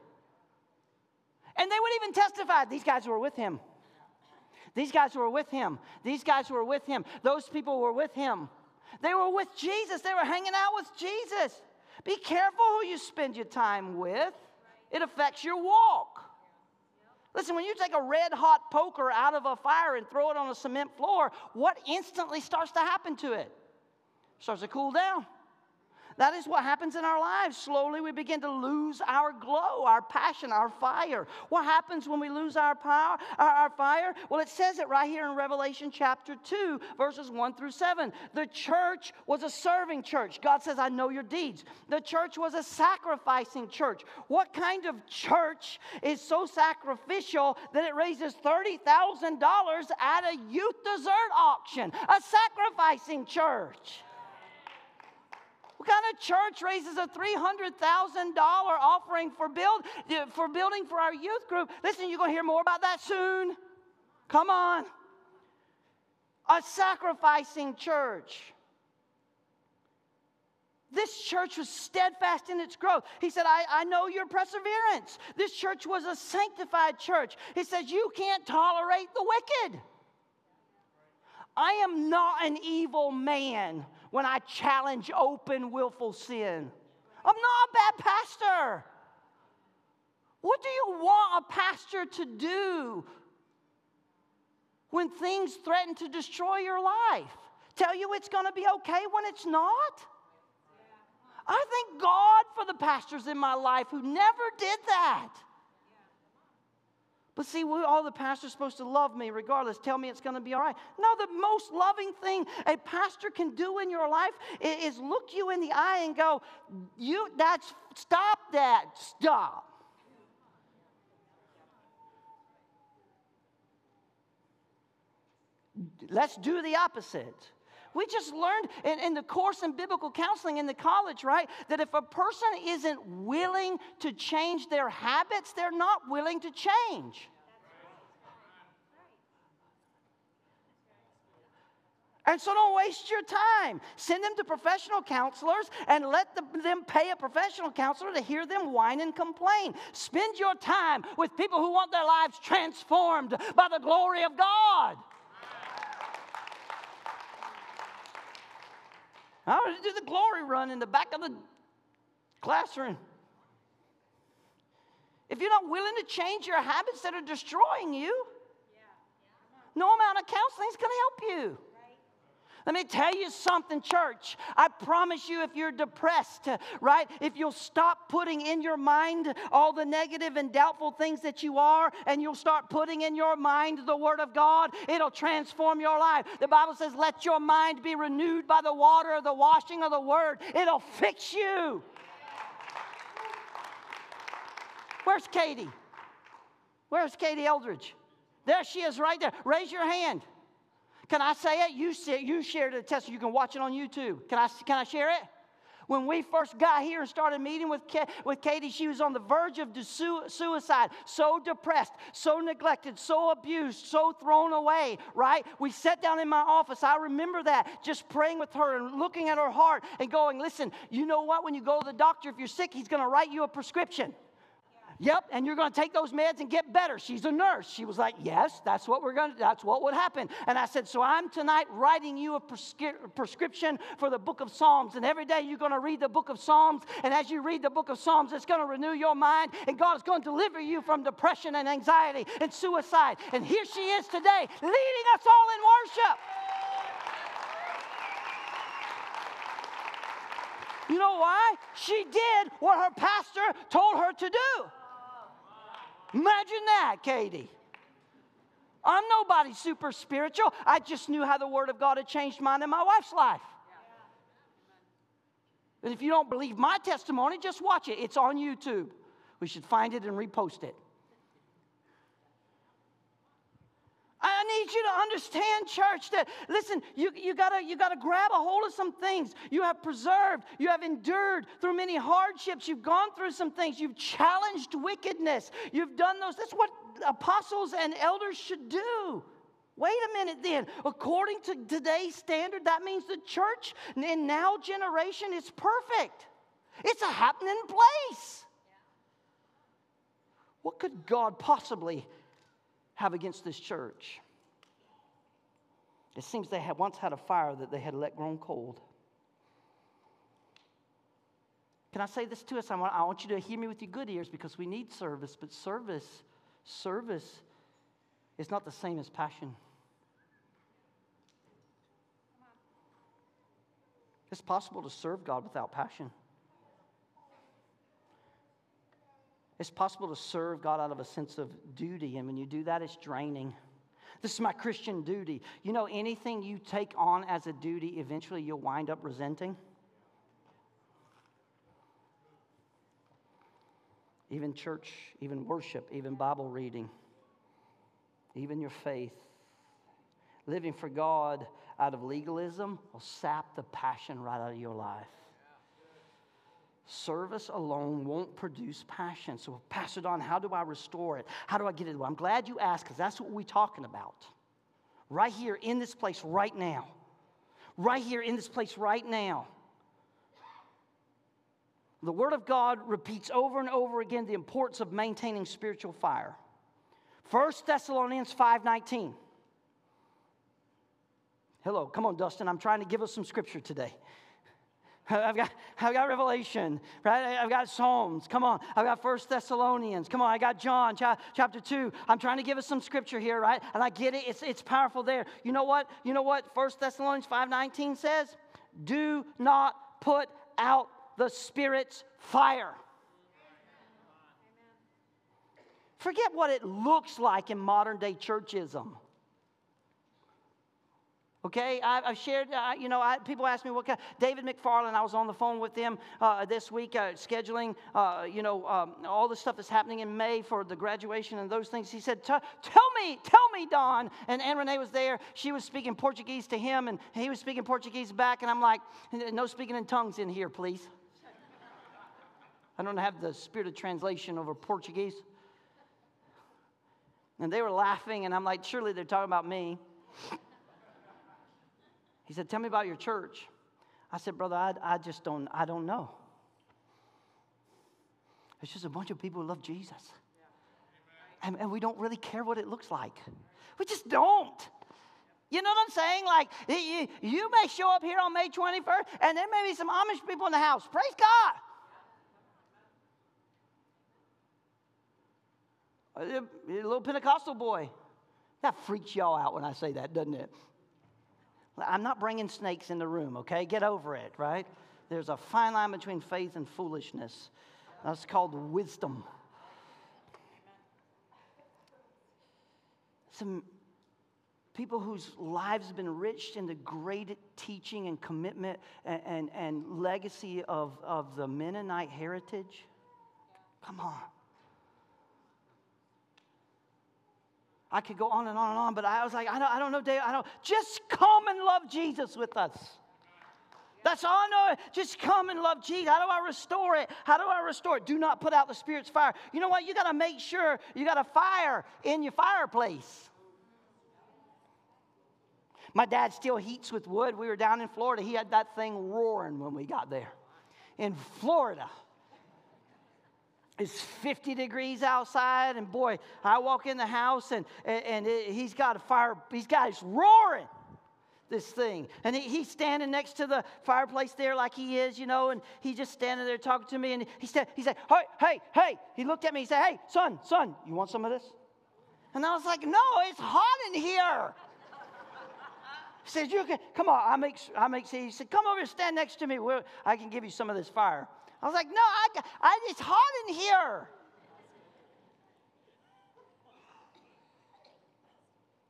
And they would even testify these guys were with him. These guys were with him. These guys were with him. Those people were with him. They were with Jesus, they were hanging out with Jesus. Be careful who you spend your time with, it affects your walk. Listen, when you take a red hot poker out of a fire and throw it on a cement floor, what instantly starts to happen to it? starts to cool down. That is what happens in our lives. Slowly, we begin to lose our glow, our passion, our fire. What happens when we lose our power, our, our, fire? Well, it says it right here in Revelation chapter 2, verses 1 through 7. The church was a serving church. God says, I know your deeds. The church was a sacrificing church. What kind of church is so sacrificial that it raises $30,000 at a youth dessert auction? A sacrificing church. What kind of church raises a $300,000 offering for, build, for building for our youth group? Listen, you're going to hear more about that soon. Come on. A sacrificing church. This church was steadfast in its growth. He said, I, I know your perseverance. This church was a sanctified church. He says, You can't tolerate the wicked. I am not an evil man when I challenge open, willful sin. I'm not a bad pastor. What do you want a pastor to do when things threaten to destroy your life? Tell you it's going to be okay when it's not? I thank God for the pastors in my life who never did that. But see, we, all the pastor's supposed to love me regardless, tell me it's going to be all right. No, the most loving thing a pastor can do in your life is, is look you in the eye and go, "You, that's stop that, stop." Let's do the opposite. We just learned in, in, the course in biblical counseling in the college, right? That if a person isn't willing to change their habits, they're not willing to change. And so don't waste your time. Send them to professional counselors and let the, them pay a professional counselor to hear them whine and complain. Spend your time with people who want their lives transformed by the glory of God. I want to do the glory run in the back of the classroom. If you're not willing to change your habits that are destroying you, no amount of counseling is going to help you. Let me tell you something, church. I promise you, if you're depressed, right, if you'll stop putting in your mind all the negative and doubtful things that you are, and you'll start putting in your mind the Word of God, it'll transform your life. The Bible says, let your mind be renewed by the water of the washing of the Word, it'll fix you. Where's Katie? Where's Katie Eldridge? There she is right there. Raise your hand. Can I say it? You, say, you shared a test. You can watch it on YouTube. Can I, can I share it? When we first got here and started meeting with, with Katie, she was on the verge of suicide, so depressed, so neglected, so abused, so thrown away, right? We sat down in my office. I remember that, just praying with her and looking at her heart and going, listen, you know what? When you go to the doctor, if you're sick, he's going to write you a prescription. Yep, and you're going to take those meds and get better. She's a nurse. She was like, Yes, that's what we're going to that's what would happen. And I said, So I'm tonight writing you a prescri- prescription for the book of Psalms. And every day you're going to read the book of Psalms. And as you read the book of Psalms, it's going to renew your mind. And God is going to deliver you from depression and anxiety and suicide. And here she is today, leading us all in worship. You know why? She did what her pastor told her to do. Imagine that, Katie. I'm nobody super spiritual. I just knew how the Word of God had changed mine and my wife's life. And if you don't believe my testimony, just watch it. It's on YouTube. We should find it and repost it. I need you to understand, church, that listen, you, you, gotta, you gotta grab a hold of some things. You have preserved, you have endured through many hardships, you've gone through some things, you've challenged wickedness, you've done those. That's what apostles and elders should do. Wait a minute then. According to today's standard, that means the church in now generation is perfect. It's a happening place. What could God possibly have against this church. It seems they had once had a fire that they had let grown cold. Can I say this to us? I want, I want you to hear me with your good ears because we need service, but service, service is not the same as passion. It's possible to serve God without passion. It's possible to serve God out of a sense of duty, and when you do that, it's draining. This is my Christian duty. You know, anything you take on as a duty, eventually you'll wind up resenting. Even church, even worship, even Bible reading, even your faith. Living for God out of legalism will sap the passion right out of your life. Service alone won't produce passion. So, Pastor Don, how do I restore it? How do I get it? Well, I'm glad you asked because that's what we're talking about. Right here in this place, right now. Right here in this place, right now. The Word of God repeats over and over again the importance of maintaining spiritual fire. 1 Thessalonians 5:19. Hello, come on, Dustin. I'm trying to give us some scripture today. I've got, I've got Revelation, right? I've got Psalms. Come on. I've got First Thessalonians. Come on. I got John chapter 2. I'm trying to give us some scripture here, right? And I get it. It's, it's powerful there. You know what? You know what First Thessalonians 5.19 says? Do not put out the Spirit's fire. Forget what it looks like in modern day churchism. Okay, I, have shared, uh, you know, I, people ask me what kind. David McFarland, I was on the phone with him uh, this week, uh, scheduling, uh, you know, um, all the stuff that's happening in May for the graduation and those things. He said, "Tell me, tell me, Don." And Anne Renee was there. She was speaking Portuguese to him, and he was speaking Portuguese back. And I'm like, "No speaking in tongues in here, please." I don't have the spirit of translation over Portuguese. And they were laughing, and I'm like, "Surely they're talking about me." He said, Tell me about your church. I said, Brother, I, I just don't, I don't know. It's just a bunch of people who love Jesus. And, and we don't really care what it looks like. We just don't. You know what I'm saying? Like, you, you may show up here on May 21st, and there may be some Amish people in the house. Praise God. Uh, a, a little Pentecostal boy. That freaks y'all out when I say that, doesn't it? I'm not bringing snakes in the room, okay? Get over it, right? There's a fine line between faith and foolishness. That's called wisdom. Some people whose lives have been enriched in the great teaching and commitment and, and, and legacy of, of the Mennonite heritage. Come on. I could go on and on and on, but I was like, I don't, I don't know, Dave. I don't. Just come and love Jesus with us. That's all I know. Just come and love Jesus. How do I restore it? How do I restore it? Do not put out the Spirit's fire. You know what? You got to make sure you got a fire in your fireplace. My dad still heats with wood. We were down in Florida. He had that thing roaring when we got there. In Florida, it's 50 degrees outside, and boy, I walk in the house and, and, it, he's got a fire, he's got it's roaring this thing. And he, he's standing next to the fireplace there like he is, you know, and he's just standing there talking to me. And he said, he said, hey, hey, hey. He looked at me, he said, hey, son, son, you want some of this? And I was like, no, it's hot in here. He said, you can, come on, I make, I make, he said, come over and stand next to me. I can give you some of this fire. I was like, no, I, I, it's hot in here.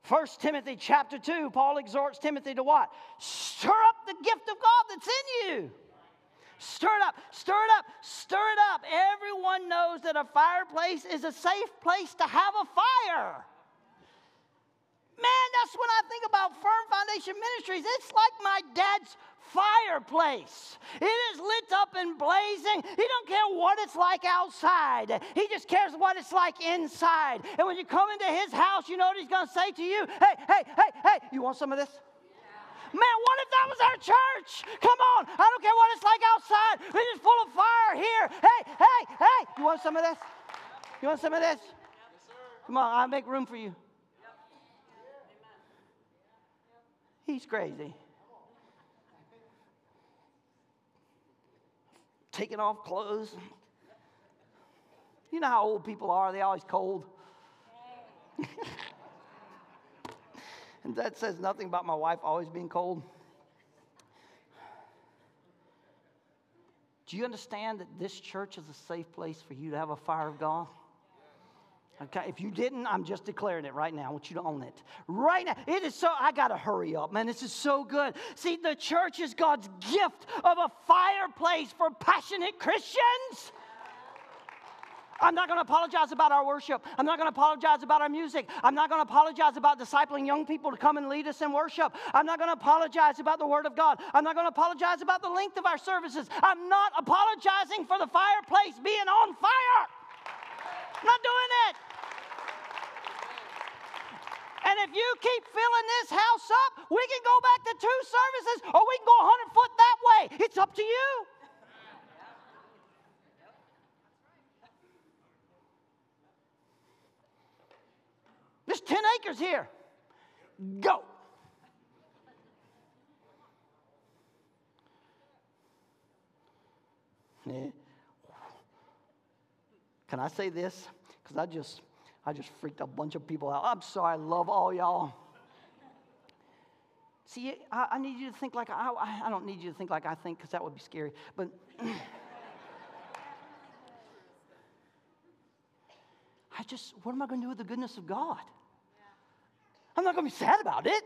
First Timothy chapter 2, Paul exhorts Timothy to what? Stir up the gift of God that's in you. Stir it up, stir it up, stir it up. Everyone knows that a fireplace is a safe place to have a fire. Man, that's when I think about Firm Foundation Ministries. It's like my dad's fireplace. It is lit up and blazing. He don't care what it's like outside. He just cares what it's like inside. And when you come into his house, you know what he's going to say to you? Hey, hey, hey, hey, you want some of this? Man, what if that was our church? Come on, I don't care what it's like outside. It's just full of fire here. Hey, hey, hey, you want some of this? You want some of this? Come on, I'll make room for you. He's crazy. taking off clothes. You know how old people are, they always cold. and that says nothing about my wife always being cold. Do you understand that this church is a safe place for you to have a fire of God? Okay, if you didn't, I'm just declaring it right now. I want you to own it. Right now. It is so, I got to hurry up, man. This is so good. See, the church is God's gift of a fireplace for passionate Christians. I'm not going to apologize about our worship. I'm not going to apologize about our music. I'm not going to apologize about discipling young people to come and lead us in worship. I'm not going to apologize about the Word of God. I'm not going to apologize about the length of our services. I'm not apologizing for the fireplace being on fire. I'm not doing it. And if you keep filling this house up, we can go back to two services or we can go 100 foot that way. It's up to you. There's 10 acres here. Go. Eh. Can I say this? Because I just I just freaked a bunch of people out. I'm sorry, I love all y'all. See, I, I need you to think like I, I don't need you to think like I think because that would be scary. But I just, what am I going to do with the goodness of God? I'm not going to be sad about it.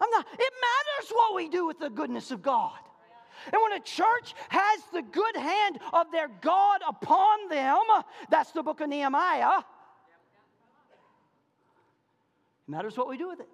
I'm not, it matters what we do with the goodness of God. And when a church has the good hand of their God upon them, that's the book of Nehemiah. It matters what we do with it.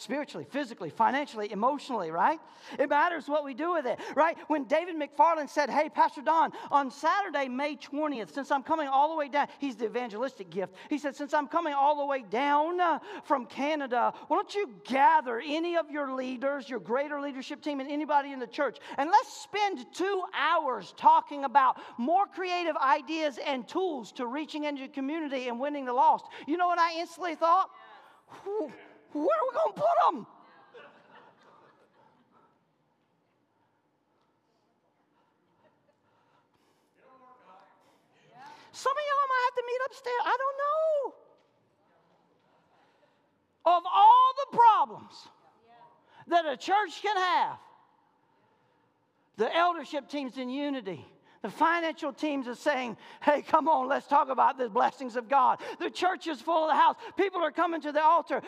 spiritually, physically, financially, emotionally, right? It matters what we do with it, right? When David McFarland said, Hey, Pastor Don, on Saturday, May 20th, since I'm coming all the way down, he's the evangelistic gift. He said, Since I'm coming all the way down uh, from Canada, why don't you gather any of your leaders, your greater leadership team, and anybody in the church, and let's spend two hours talking about more creative ideas and tools to reaching into the community and winning the lost. You know what I instantly thought? Where are we going to put them? Some of y'all might have to meet upstairs. I don't know. Of all the problems that a church can have, the eldership team's in unity. The financial teams are saying, hey, come on, let's talk about the blessings of God. The church is full of the house. People are coming to the altar.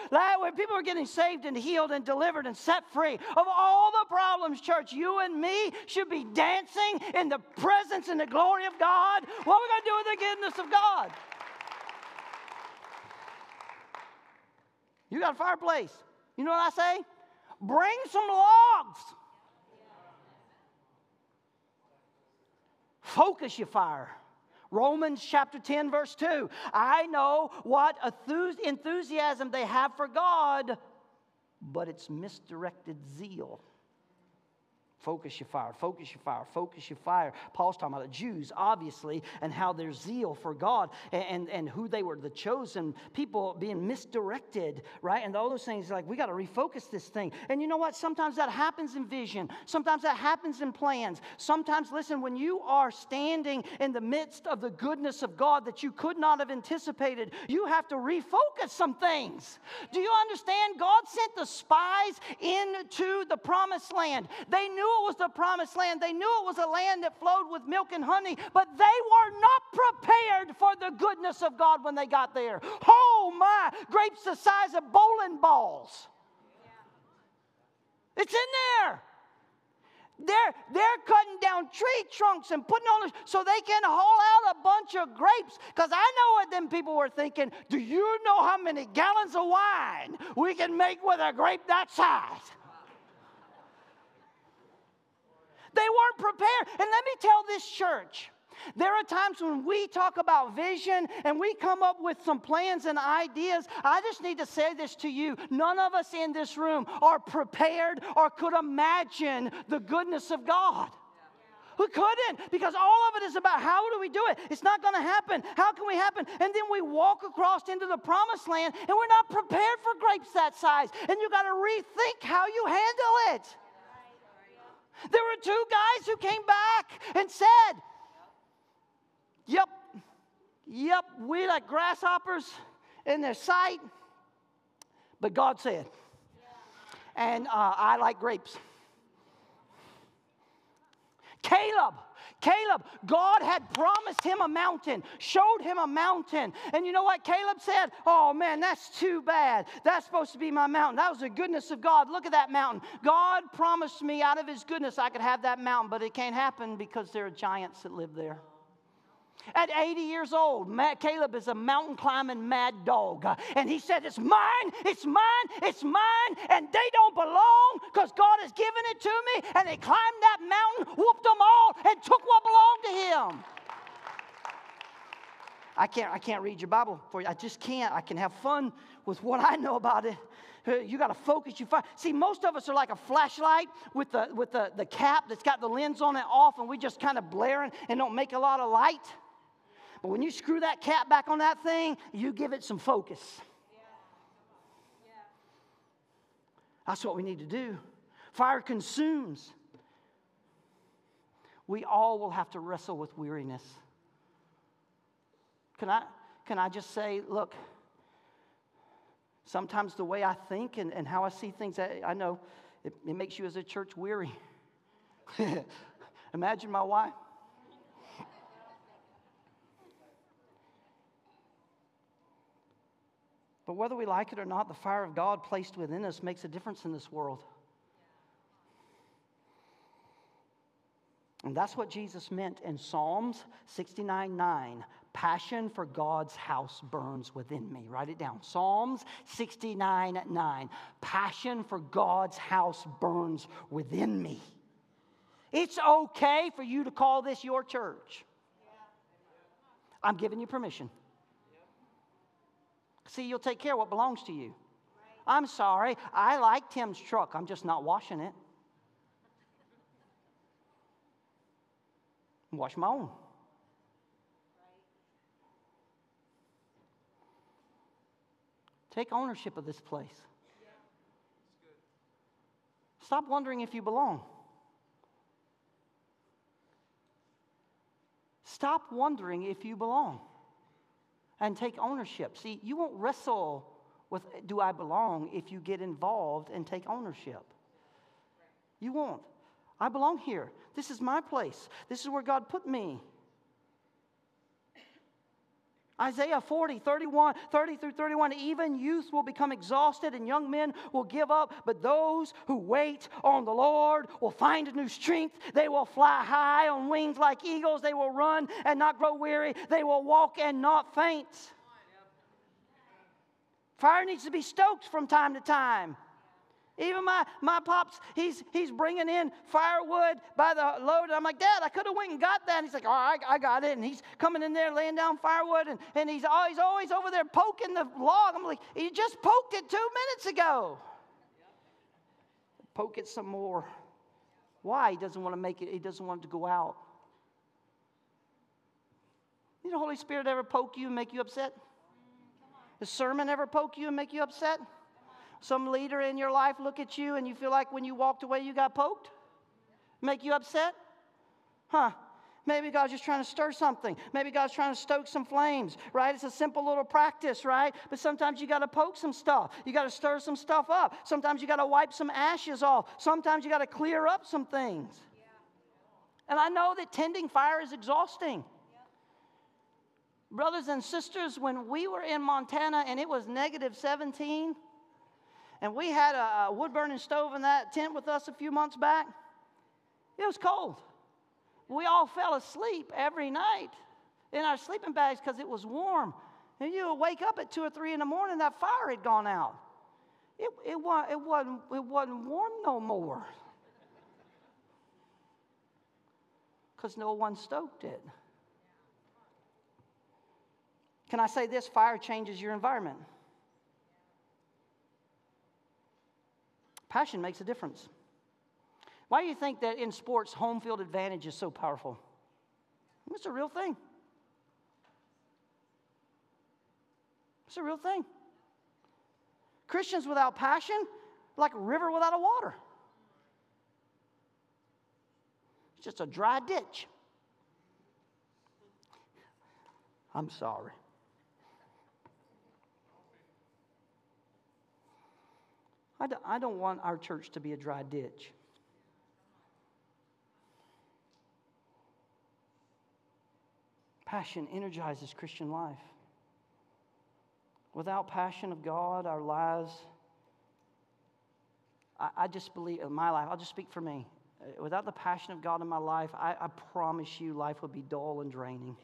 People are getting saved and healed and delivered and set free of all the problems, church, you and me should be dancing in the presence and the glory of God. What are we going to do with the goodness of God? You got a fireplace. You know what I say? Bring some logs. Focus your fire. Romans chapter 10, verse 2. I know what enthusiasm they have for God, but it's misdirected zeal. Focus your fire, focus your fire, focus your fire. Paul's talking about the Jews, obviously, and how their zeal for God and, and, and who they were, the chosen people being misdirected, right? And all those things, like, we got to refocus this thing. And you know what? Sometimes that happens in vision, sometimes that happens in plans. Sometimes, listen, when you are standing in the midst of the goodness of God that you could not have anticipated, you have to refocus some things. Do you understand? God sent the spies into the promised land. They knew it was the promised land. They knew it was a land that flowed with milk and honey, but they were not prepared for the goodness of God when they got there. Oh my, grapes the size of bowling balls. It's in there. They're, they're cutting down tree trunks and putting on so they can haul out a bunch of grapes. Because I know what them people were thinking. Do you know how many gallons of wine we can make with a grape that size? They weren't prepared. And let me tell this church. There are times when we talk about vision and we come up with some plans and ideas. I just need to say this to you. None of us in this room are prepared or could imagine the goodness of God. We couldn't because all of it is about how do we do it? It's not going to happen. How can we happen? And then we walk across into the promised land and we're not prepared for grapes that size. And you got to rethink how you handle it. There were two guys who came back and said, Yep, yep, we like grasshoppers in their sight, but God said, and uh, I like grapes. Caleb Caleb, God had promised him a mountain, showed him a mountain. And you know what Caleb said? Oh man, that's too bad. That's supposed to be my mountain. That was the goodness of God. Look at that mountain. God promised me out of his goodness I could have that mountain, but it can't happen because there are giants that live there. At 80 years old, Matt Caleb is a mountain climbing mad dog. And he said, It's mine, it's mine, it's mine, and they don't belong because God has given it to me. And he climbed that mountain, whooped them all, and took what belonged to him. I can't, I can't read your Bible for you. I just can't. I can have fun with what I know about it. You got to focus. You find. See, most of us are like a flashlight with the with the, the cap that's got the lens on it off, and we just kind of blaring and don't make a lot of light. But when you screw that cap back on that thing, you give it some focus. That's what we need to do. Fire consumes. We all will have to wrestle with weariness. Can I, can I just say, look, sometimes the way I think and, and how I see things, I, I know it, it makes you as a church weary. Imagine my wife. But whether we like it or not, the fire of God placed within us makes a difference in this world. And that's what Jesus meant in Psalms 69 9. Passion for God's house burns within me. Write it down. Psalms 69 9. Passion for God's house burns within me. It's okay for you to call this your church. I'm giving you permission. See, you'll take care of what belongs to you. I'm sorry, I like Tim's truck, I'm just not washing it. Wash my own. Take ownership of this place. Stop wondering if you belong. Stop wondering if you belong and take ownership. See, you won't wrestle with do I belong if you get involved and take ownership. You won't. I belong here. This is my place. This is where God put me. Isaiah 40, 31, 30 through 31. Even youth will become exhausted and young men will give up, but those who wait on the Lord will find a new strength. They will fly high on wings like eagles. They will run and not grow weary. They will walk and not faint. Fire needs to be stoked from time to time. Even my, my pops, he's, he's bringing in firewood by the load. And I'm like, Dad, I could have went and got that. And he's like, all right, I got it. And he's coming in there laying down firewood. And, and he's, always, always over there poking the log. I'm like, you just poked it two minutes ago. Poke it some more. Why? He doesn't want to make it, he doesn't want it to go out. Did the Holy Spirit ever poke you and make you upset? The sermon ever poke you and make you upset? Some leader in your life look at you and you feel like when you walked away you got poked? Make you upset? Huh. Maybe God's just trying to stir something. Maybe God's trying to stoke some flames, right? It's a simple little practice, right? But sometimes you got to poke some stuff. You got to stir some stuff up. Sometimes you got to wipe some ashes off. Sometimes you got to clear up some things. And I know that tending fire is exhausting. Brothers and sisters, when we were in Montana and it was negative 17, and we had a, wood burning stove in that tent with us a few months back. It was cold. We all fell asleep every night in our sleeping bags because it was warm. And you would wake up at two or three in the morning, that fire had gone out. It, it, it, wasn't, it wasn't warm no more because no one stoked it. Can I say this? Fire changes your environment. Passion makes a difference. Why do you think that in sports, home field advantage is so powerful? It's a real thing. It's a real thing. Christians without passion, like a river without a water. It's just a dry ditch. I'm sorry. I don't, I don't want our church to be a dry ditch. Passion energizes Christian life. Without passion of God, our lives, I, I just believe, in my life, I'll just speak for me. Uh, without the passion of God in my life, I, I promise you life would be dull and draining.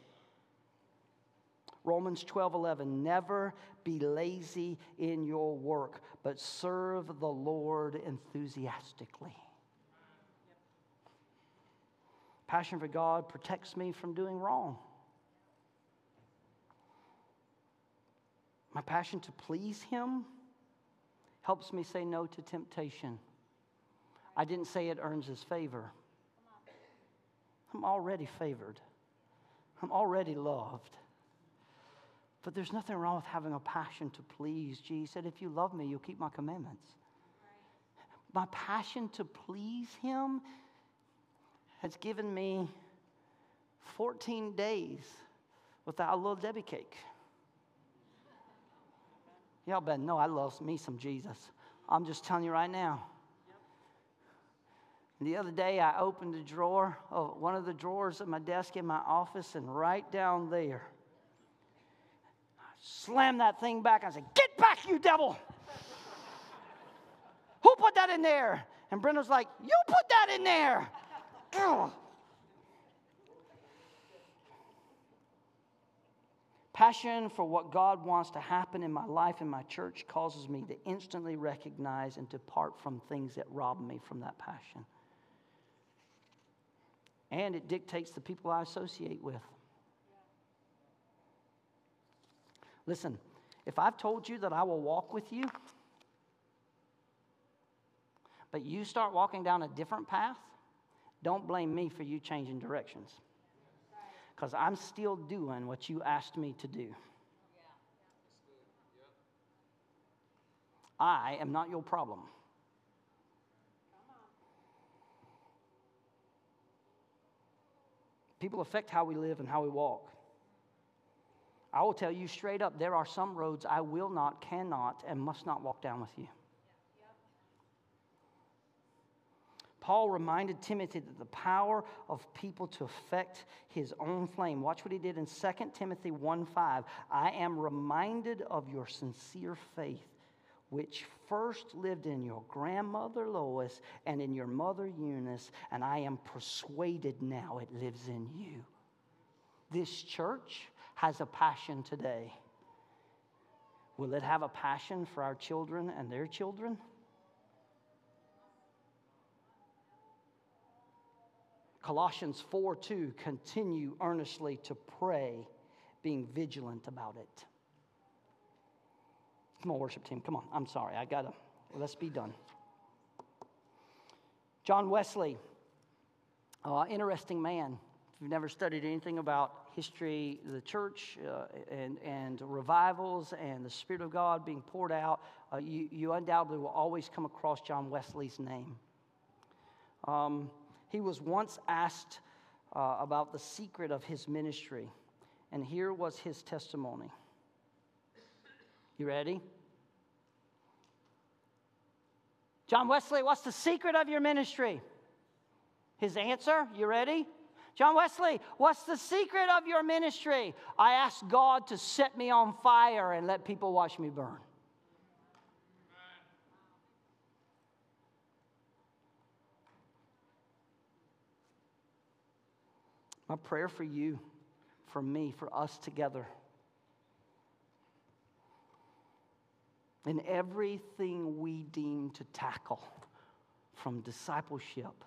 Romans 12 11, never be lazy in your work, but serve the Lord enthusiastically. Passion for God protects me from doing wrong. My passion to please Him helps me say no to temptation. I didn't say it earns His favor. I'm already favored, I'm already loved. But there's nothing wrong with having a passion to please. Jesus said, If you love me, you'll keep my commandments. My passion to please Him has given me 14 days without a little Debbie cake. Y'all better know I love me some Jesus. I'm just telling you right now. The other day, I opened a drawer, of one of the drawers of my desk in my office, and right down there, slammed that thing back. I said, Get back, you devil! Who put that in there? And Brenda's like, You put that in there! Passion for what God wants to happen in my life and my church causes me to instantly recognize and depart from things that rob me from that passion. And it dictates the people I associate with. Listen, if I've told you that I will walk with you, but you start walking down a different path, don't blame me for you changing directions. Because I'm still doing what you asked me to do. I am not your problem. People affect how we live and how we walk. I will tell you straight up there are some roads I will not, cannot, and must not walk down with you. Paul reminded Timothy that the power of people to affect his own flame. Watch what he did in 2 Timothy 1 5. I am reminded of your sincere faith, which first lived in your grandmother Lois and in your mother Eunice, and I am persuaded now it lives in you. This church has a passion today. Will it have a passion for our children and their children? Colossians 4 2, continue earnestly to pray, being vigilant about it. Come on, worship team. Come on. I'm sorry. I got to, let's be done. John Wesley, uh, interesting man. If you've never studied anything about history, the church, uh, and, and revivals, and the Spirit of God being poured out, uh, you, you undoubtedly will always come across John Wesley's name. Um, he was once asked uh, about the secret of his ministry, and here was his testimony. You ready? John Wesley, what's the secret of your ministry? His answer, you ready? John Wesley, what's the secret of your ministry? I asked God to set me on fire and let people watch me burn. My prayer for you, for me, for us together. In everything we deem to tackle, from discipleship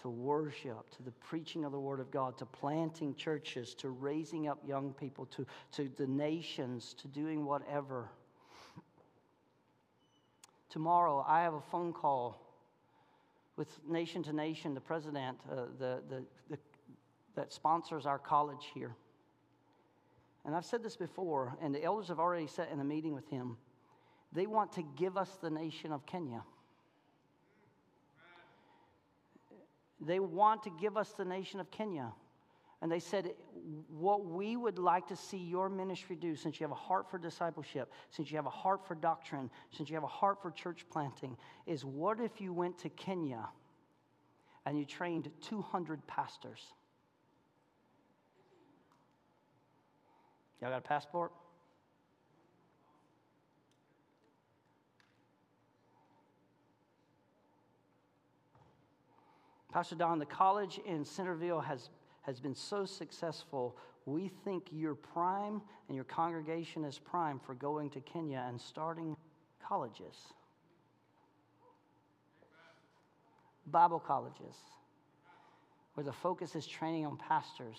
to worship, to the preaching of the Word of God, to planting churches, to raising up young people, to, to the nations, to doing whatever. Tomorrow, I have a phone call with Nation to Nation, the president, uh, the, the, the, that sponsors our college here. And I've said this before, and the elders have already sat in a meeting with him. They want to give us the nation of Kenya. They want to give us the nation of Kenya. And they said, What we would like to see your ministry do, since you have a heart for discipleship, since you have a heart for doctrine, since you have a heart for church planting, is what if you went to Kenya and you trained 200 pastors? Y'all got a passport? Pastor Don, the college in Centreville has, has been so successful. We think you're prime and your congregation is prime for going to Kenya and starting colleges, Bible colleges, where the focus is training on pastors.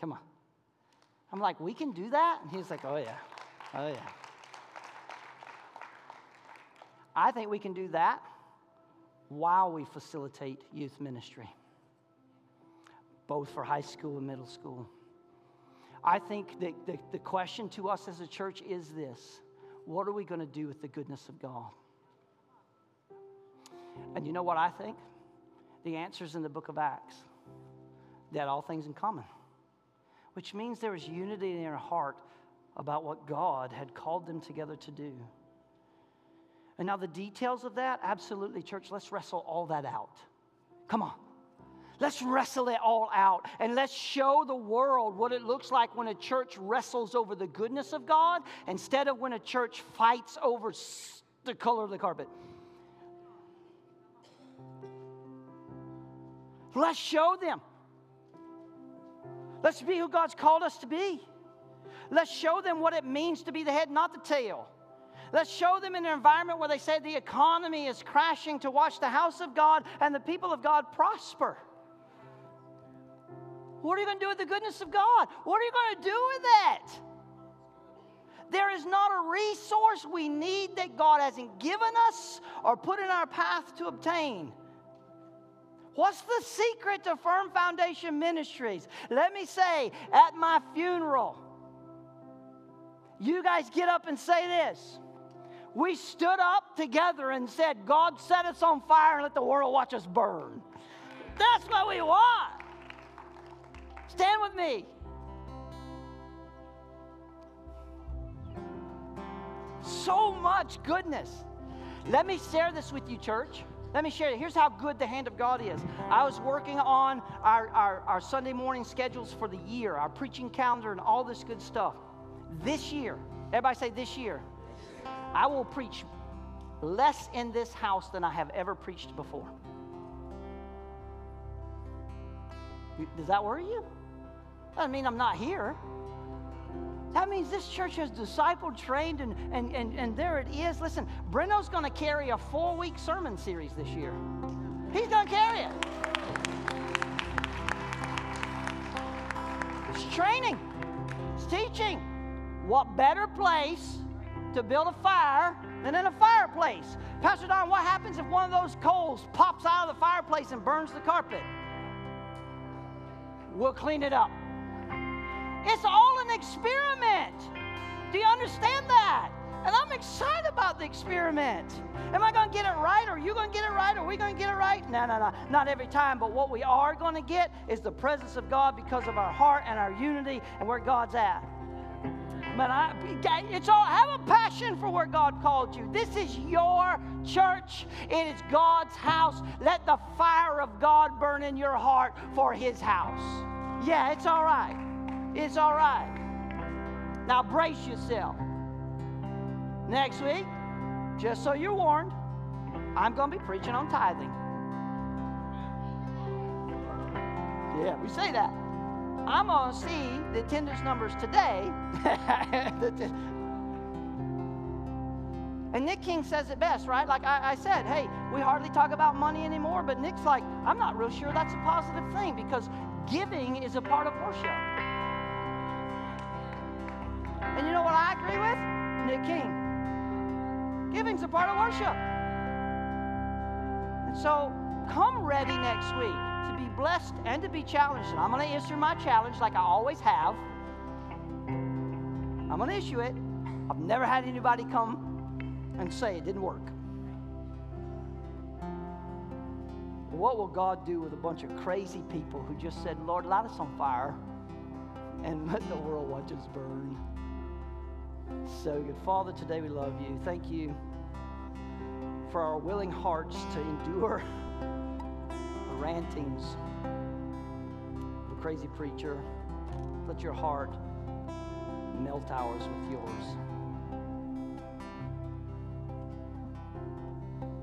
Come on. I'm like, we can do that? And he's like, oh, yeah. Oh, yeah. I think we can do that while we facilitate youth ministry, both for high school and middle school. I think that the, the question to us as a church is this what are we going to do with the goodness of God? And you know what I think? The answer is in the book of Acts. They had all things in common, which means there was unity in their heart about what God had called them together to do. And now, the details of that, absolutely, church, let's wrestle all that out. Come on. Let's wrestle it all out and let's show the world what it looks like when a church wrestles over the goodness of God instead of when a church fights over the color of the carpet. Let's show them. Let's be who God's called us to be. Let's show them what it means to be the head, not the tail. Let's show them in an environment where they say the economy is crashing to watch the house of God and the people of God prosper. What are you going to do with the goodness of God? What are you going to do with that? There is not a resource we need that God hasn't given us or put in our path to obtain. What's the secret to Firm Foundation Ministries? Let me say, at my funeral, you guys get up and say this. We stood up together and said, God set us on fire and let the world watch us burn. That's what we want. Stand with me. So much goodness. Let me share this with you, church. Let me share it. Here's how good the hand of God is. I was working on our, our, our, Sunday morning schedules for the year, our preaching calendar, and all this good stuff. This year, everybody say this year, I will preach less in this house than I have ever preached before. Does that worry you? Doesn't mean I'm not here. That means this church has discipled, trained, and, and, and, and there it is. Listen, Breno's going to carry a four week sermon series this year. He's going to carry it. It's training, it's teaching. What better place to build a fire and in a fireplace? Pastor Don, what happens if one of those coals pops out of the fireplace and burns the carpet? We'll clean it up. It's all an experiment. Do you understand that? And I'm excited about the experiment. Am I going to get it right? Are you going to get it right? Are we going to get it right? No, no, no. Not every time. But what we are going to get is the presence of God because of our heart and our unity and where God's at. Man, I, it's all, have a passion for where God called you. This is your church. It is God's house. Let the fire of God burn in your heart for His house. Yeah, it's all right. It's all right. Now brace yourself. Next week, just so you're warned, I'm going to be preaching on tithing. Yeah, we say that. I'm going to see the attendance numbers today. and Nick King says it best, right? Like I, I, said, hey, we hardly talk about money anymore, but Nick's like, I'm not real sure that's a positive thing because giving is a part of worship. And you know what I agree with? Nick King. Giving's a part of worship. So come ready next week to be blessed and to be challenged. And I'm going to issue my challenge like I always have. I'm going to issue it. I've never had anybody come and say it didn't work. What will God do with a bunch of crazy people who just said, Lord, light us on fire and let the world watch us burn? So good. Father, today we love you. Thank you for our willing hearts to endure the rantings of a crazy preacher. Let your heart melt ours with yours.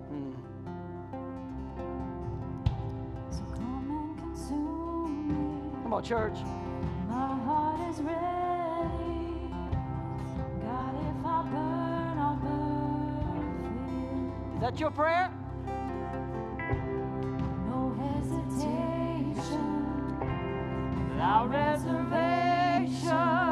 Hmm. Come on, church. My heart is ready. Is that your prayer? No hesitation, without reservation.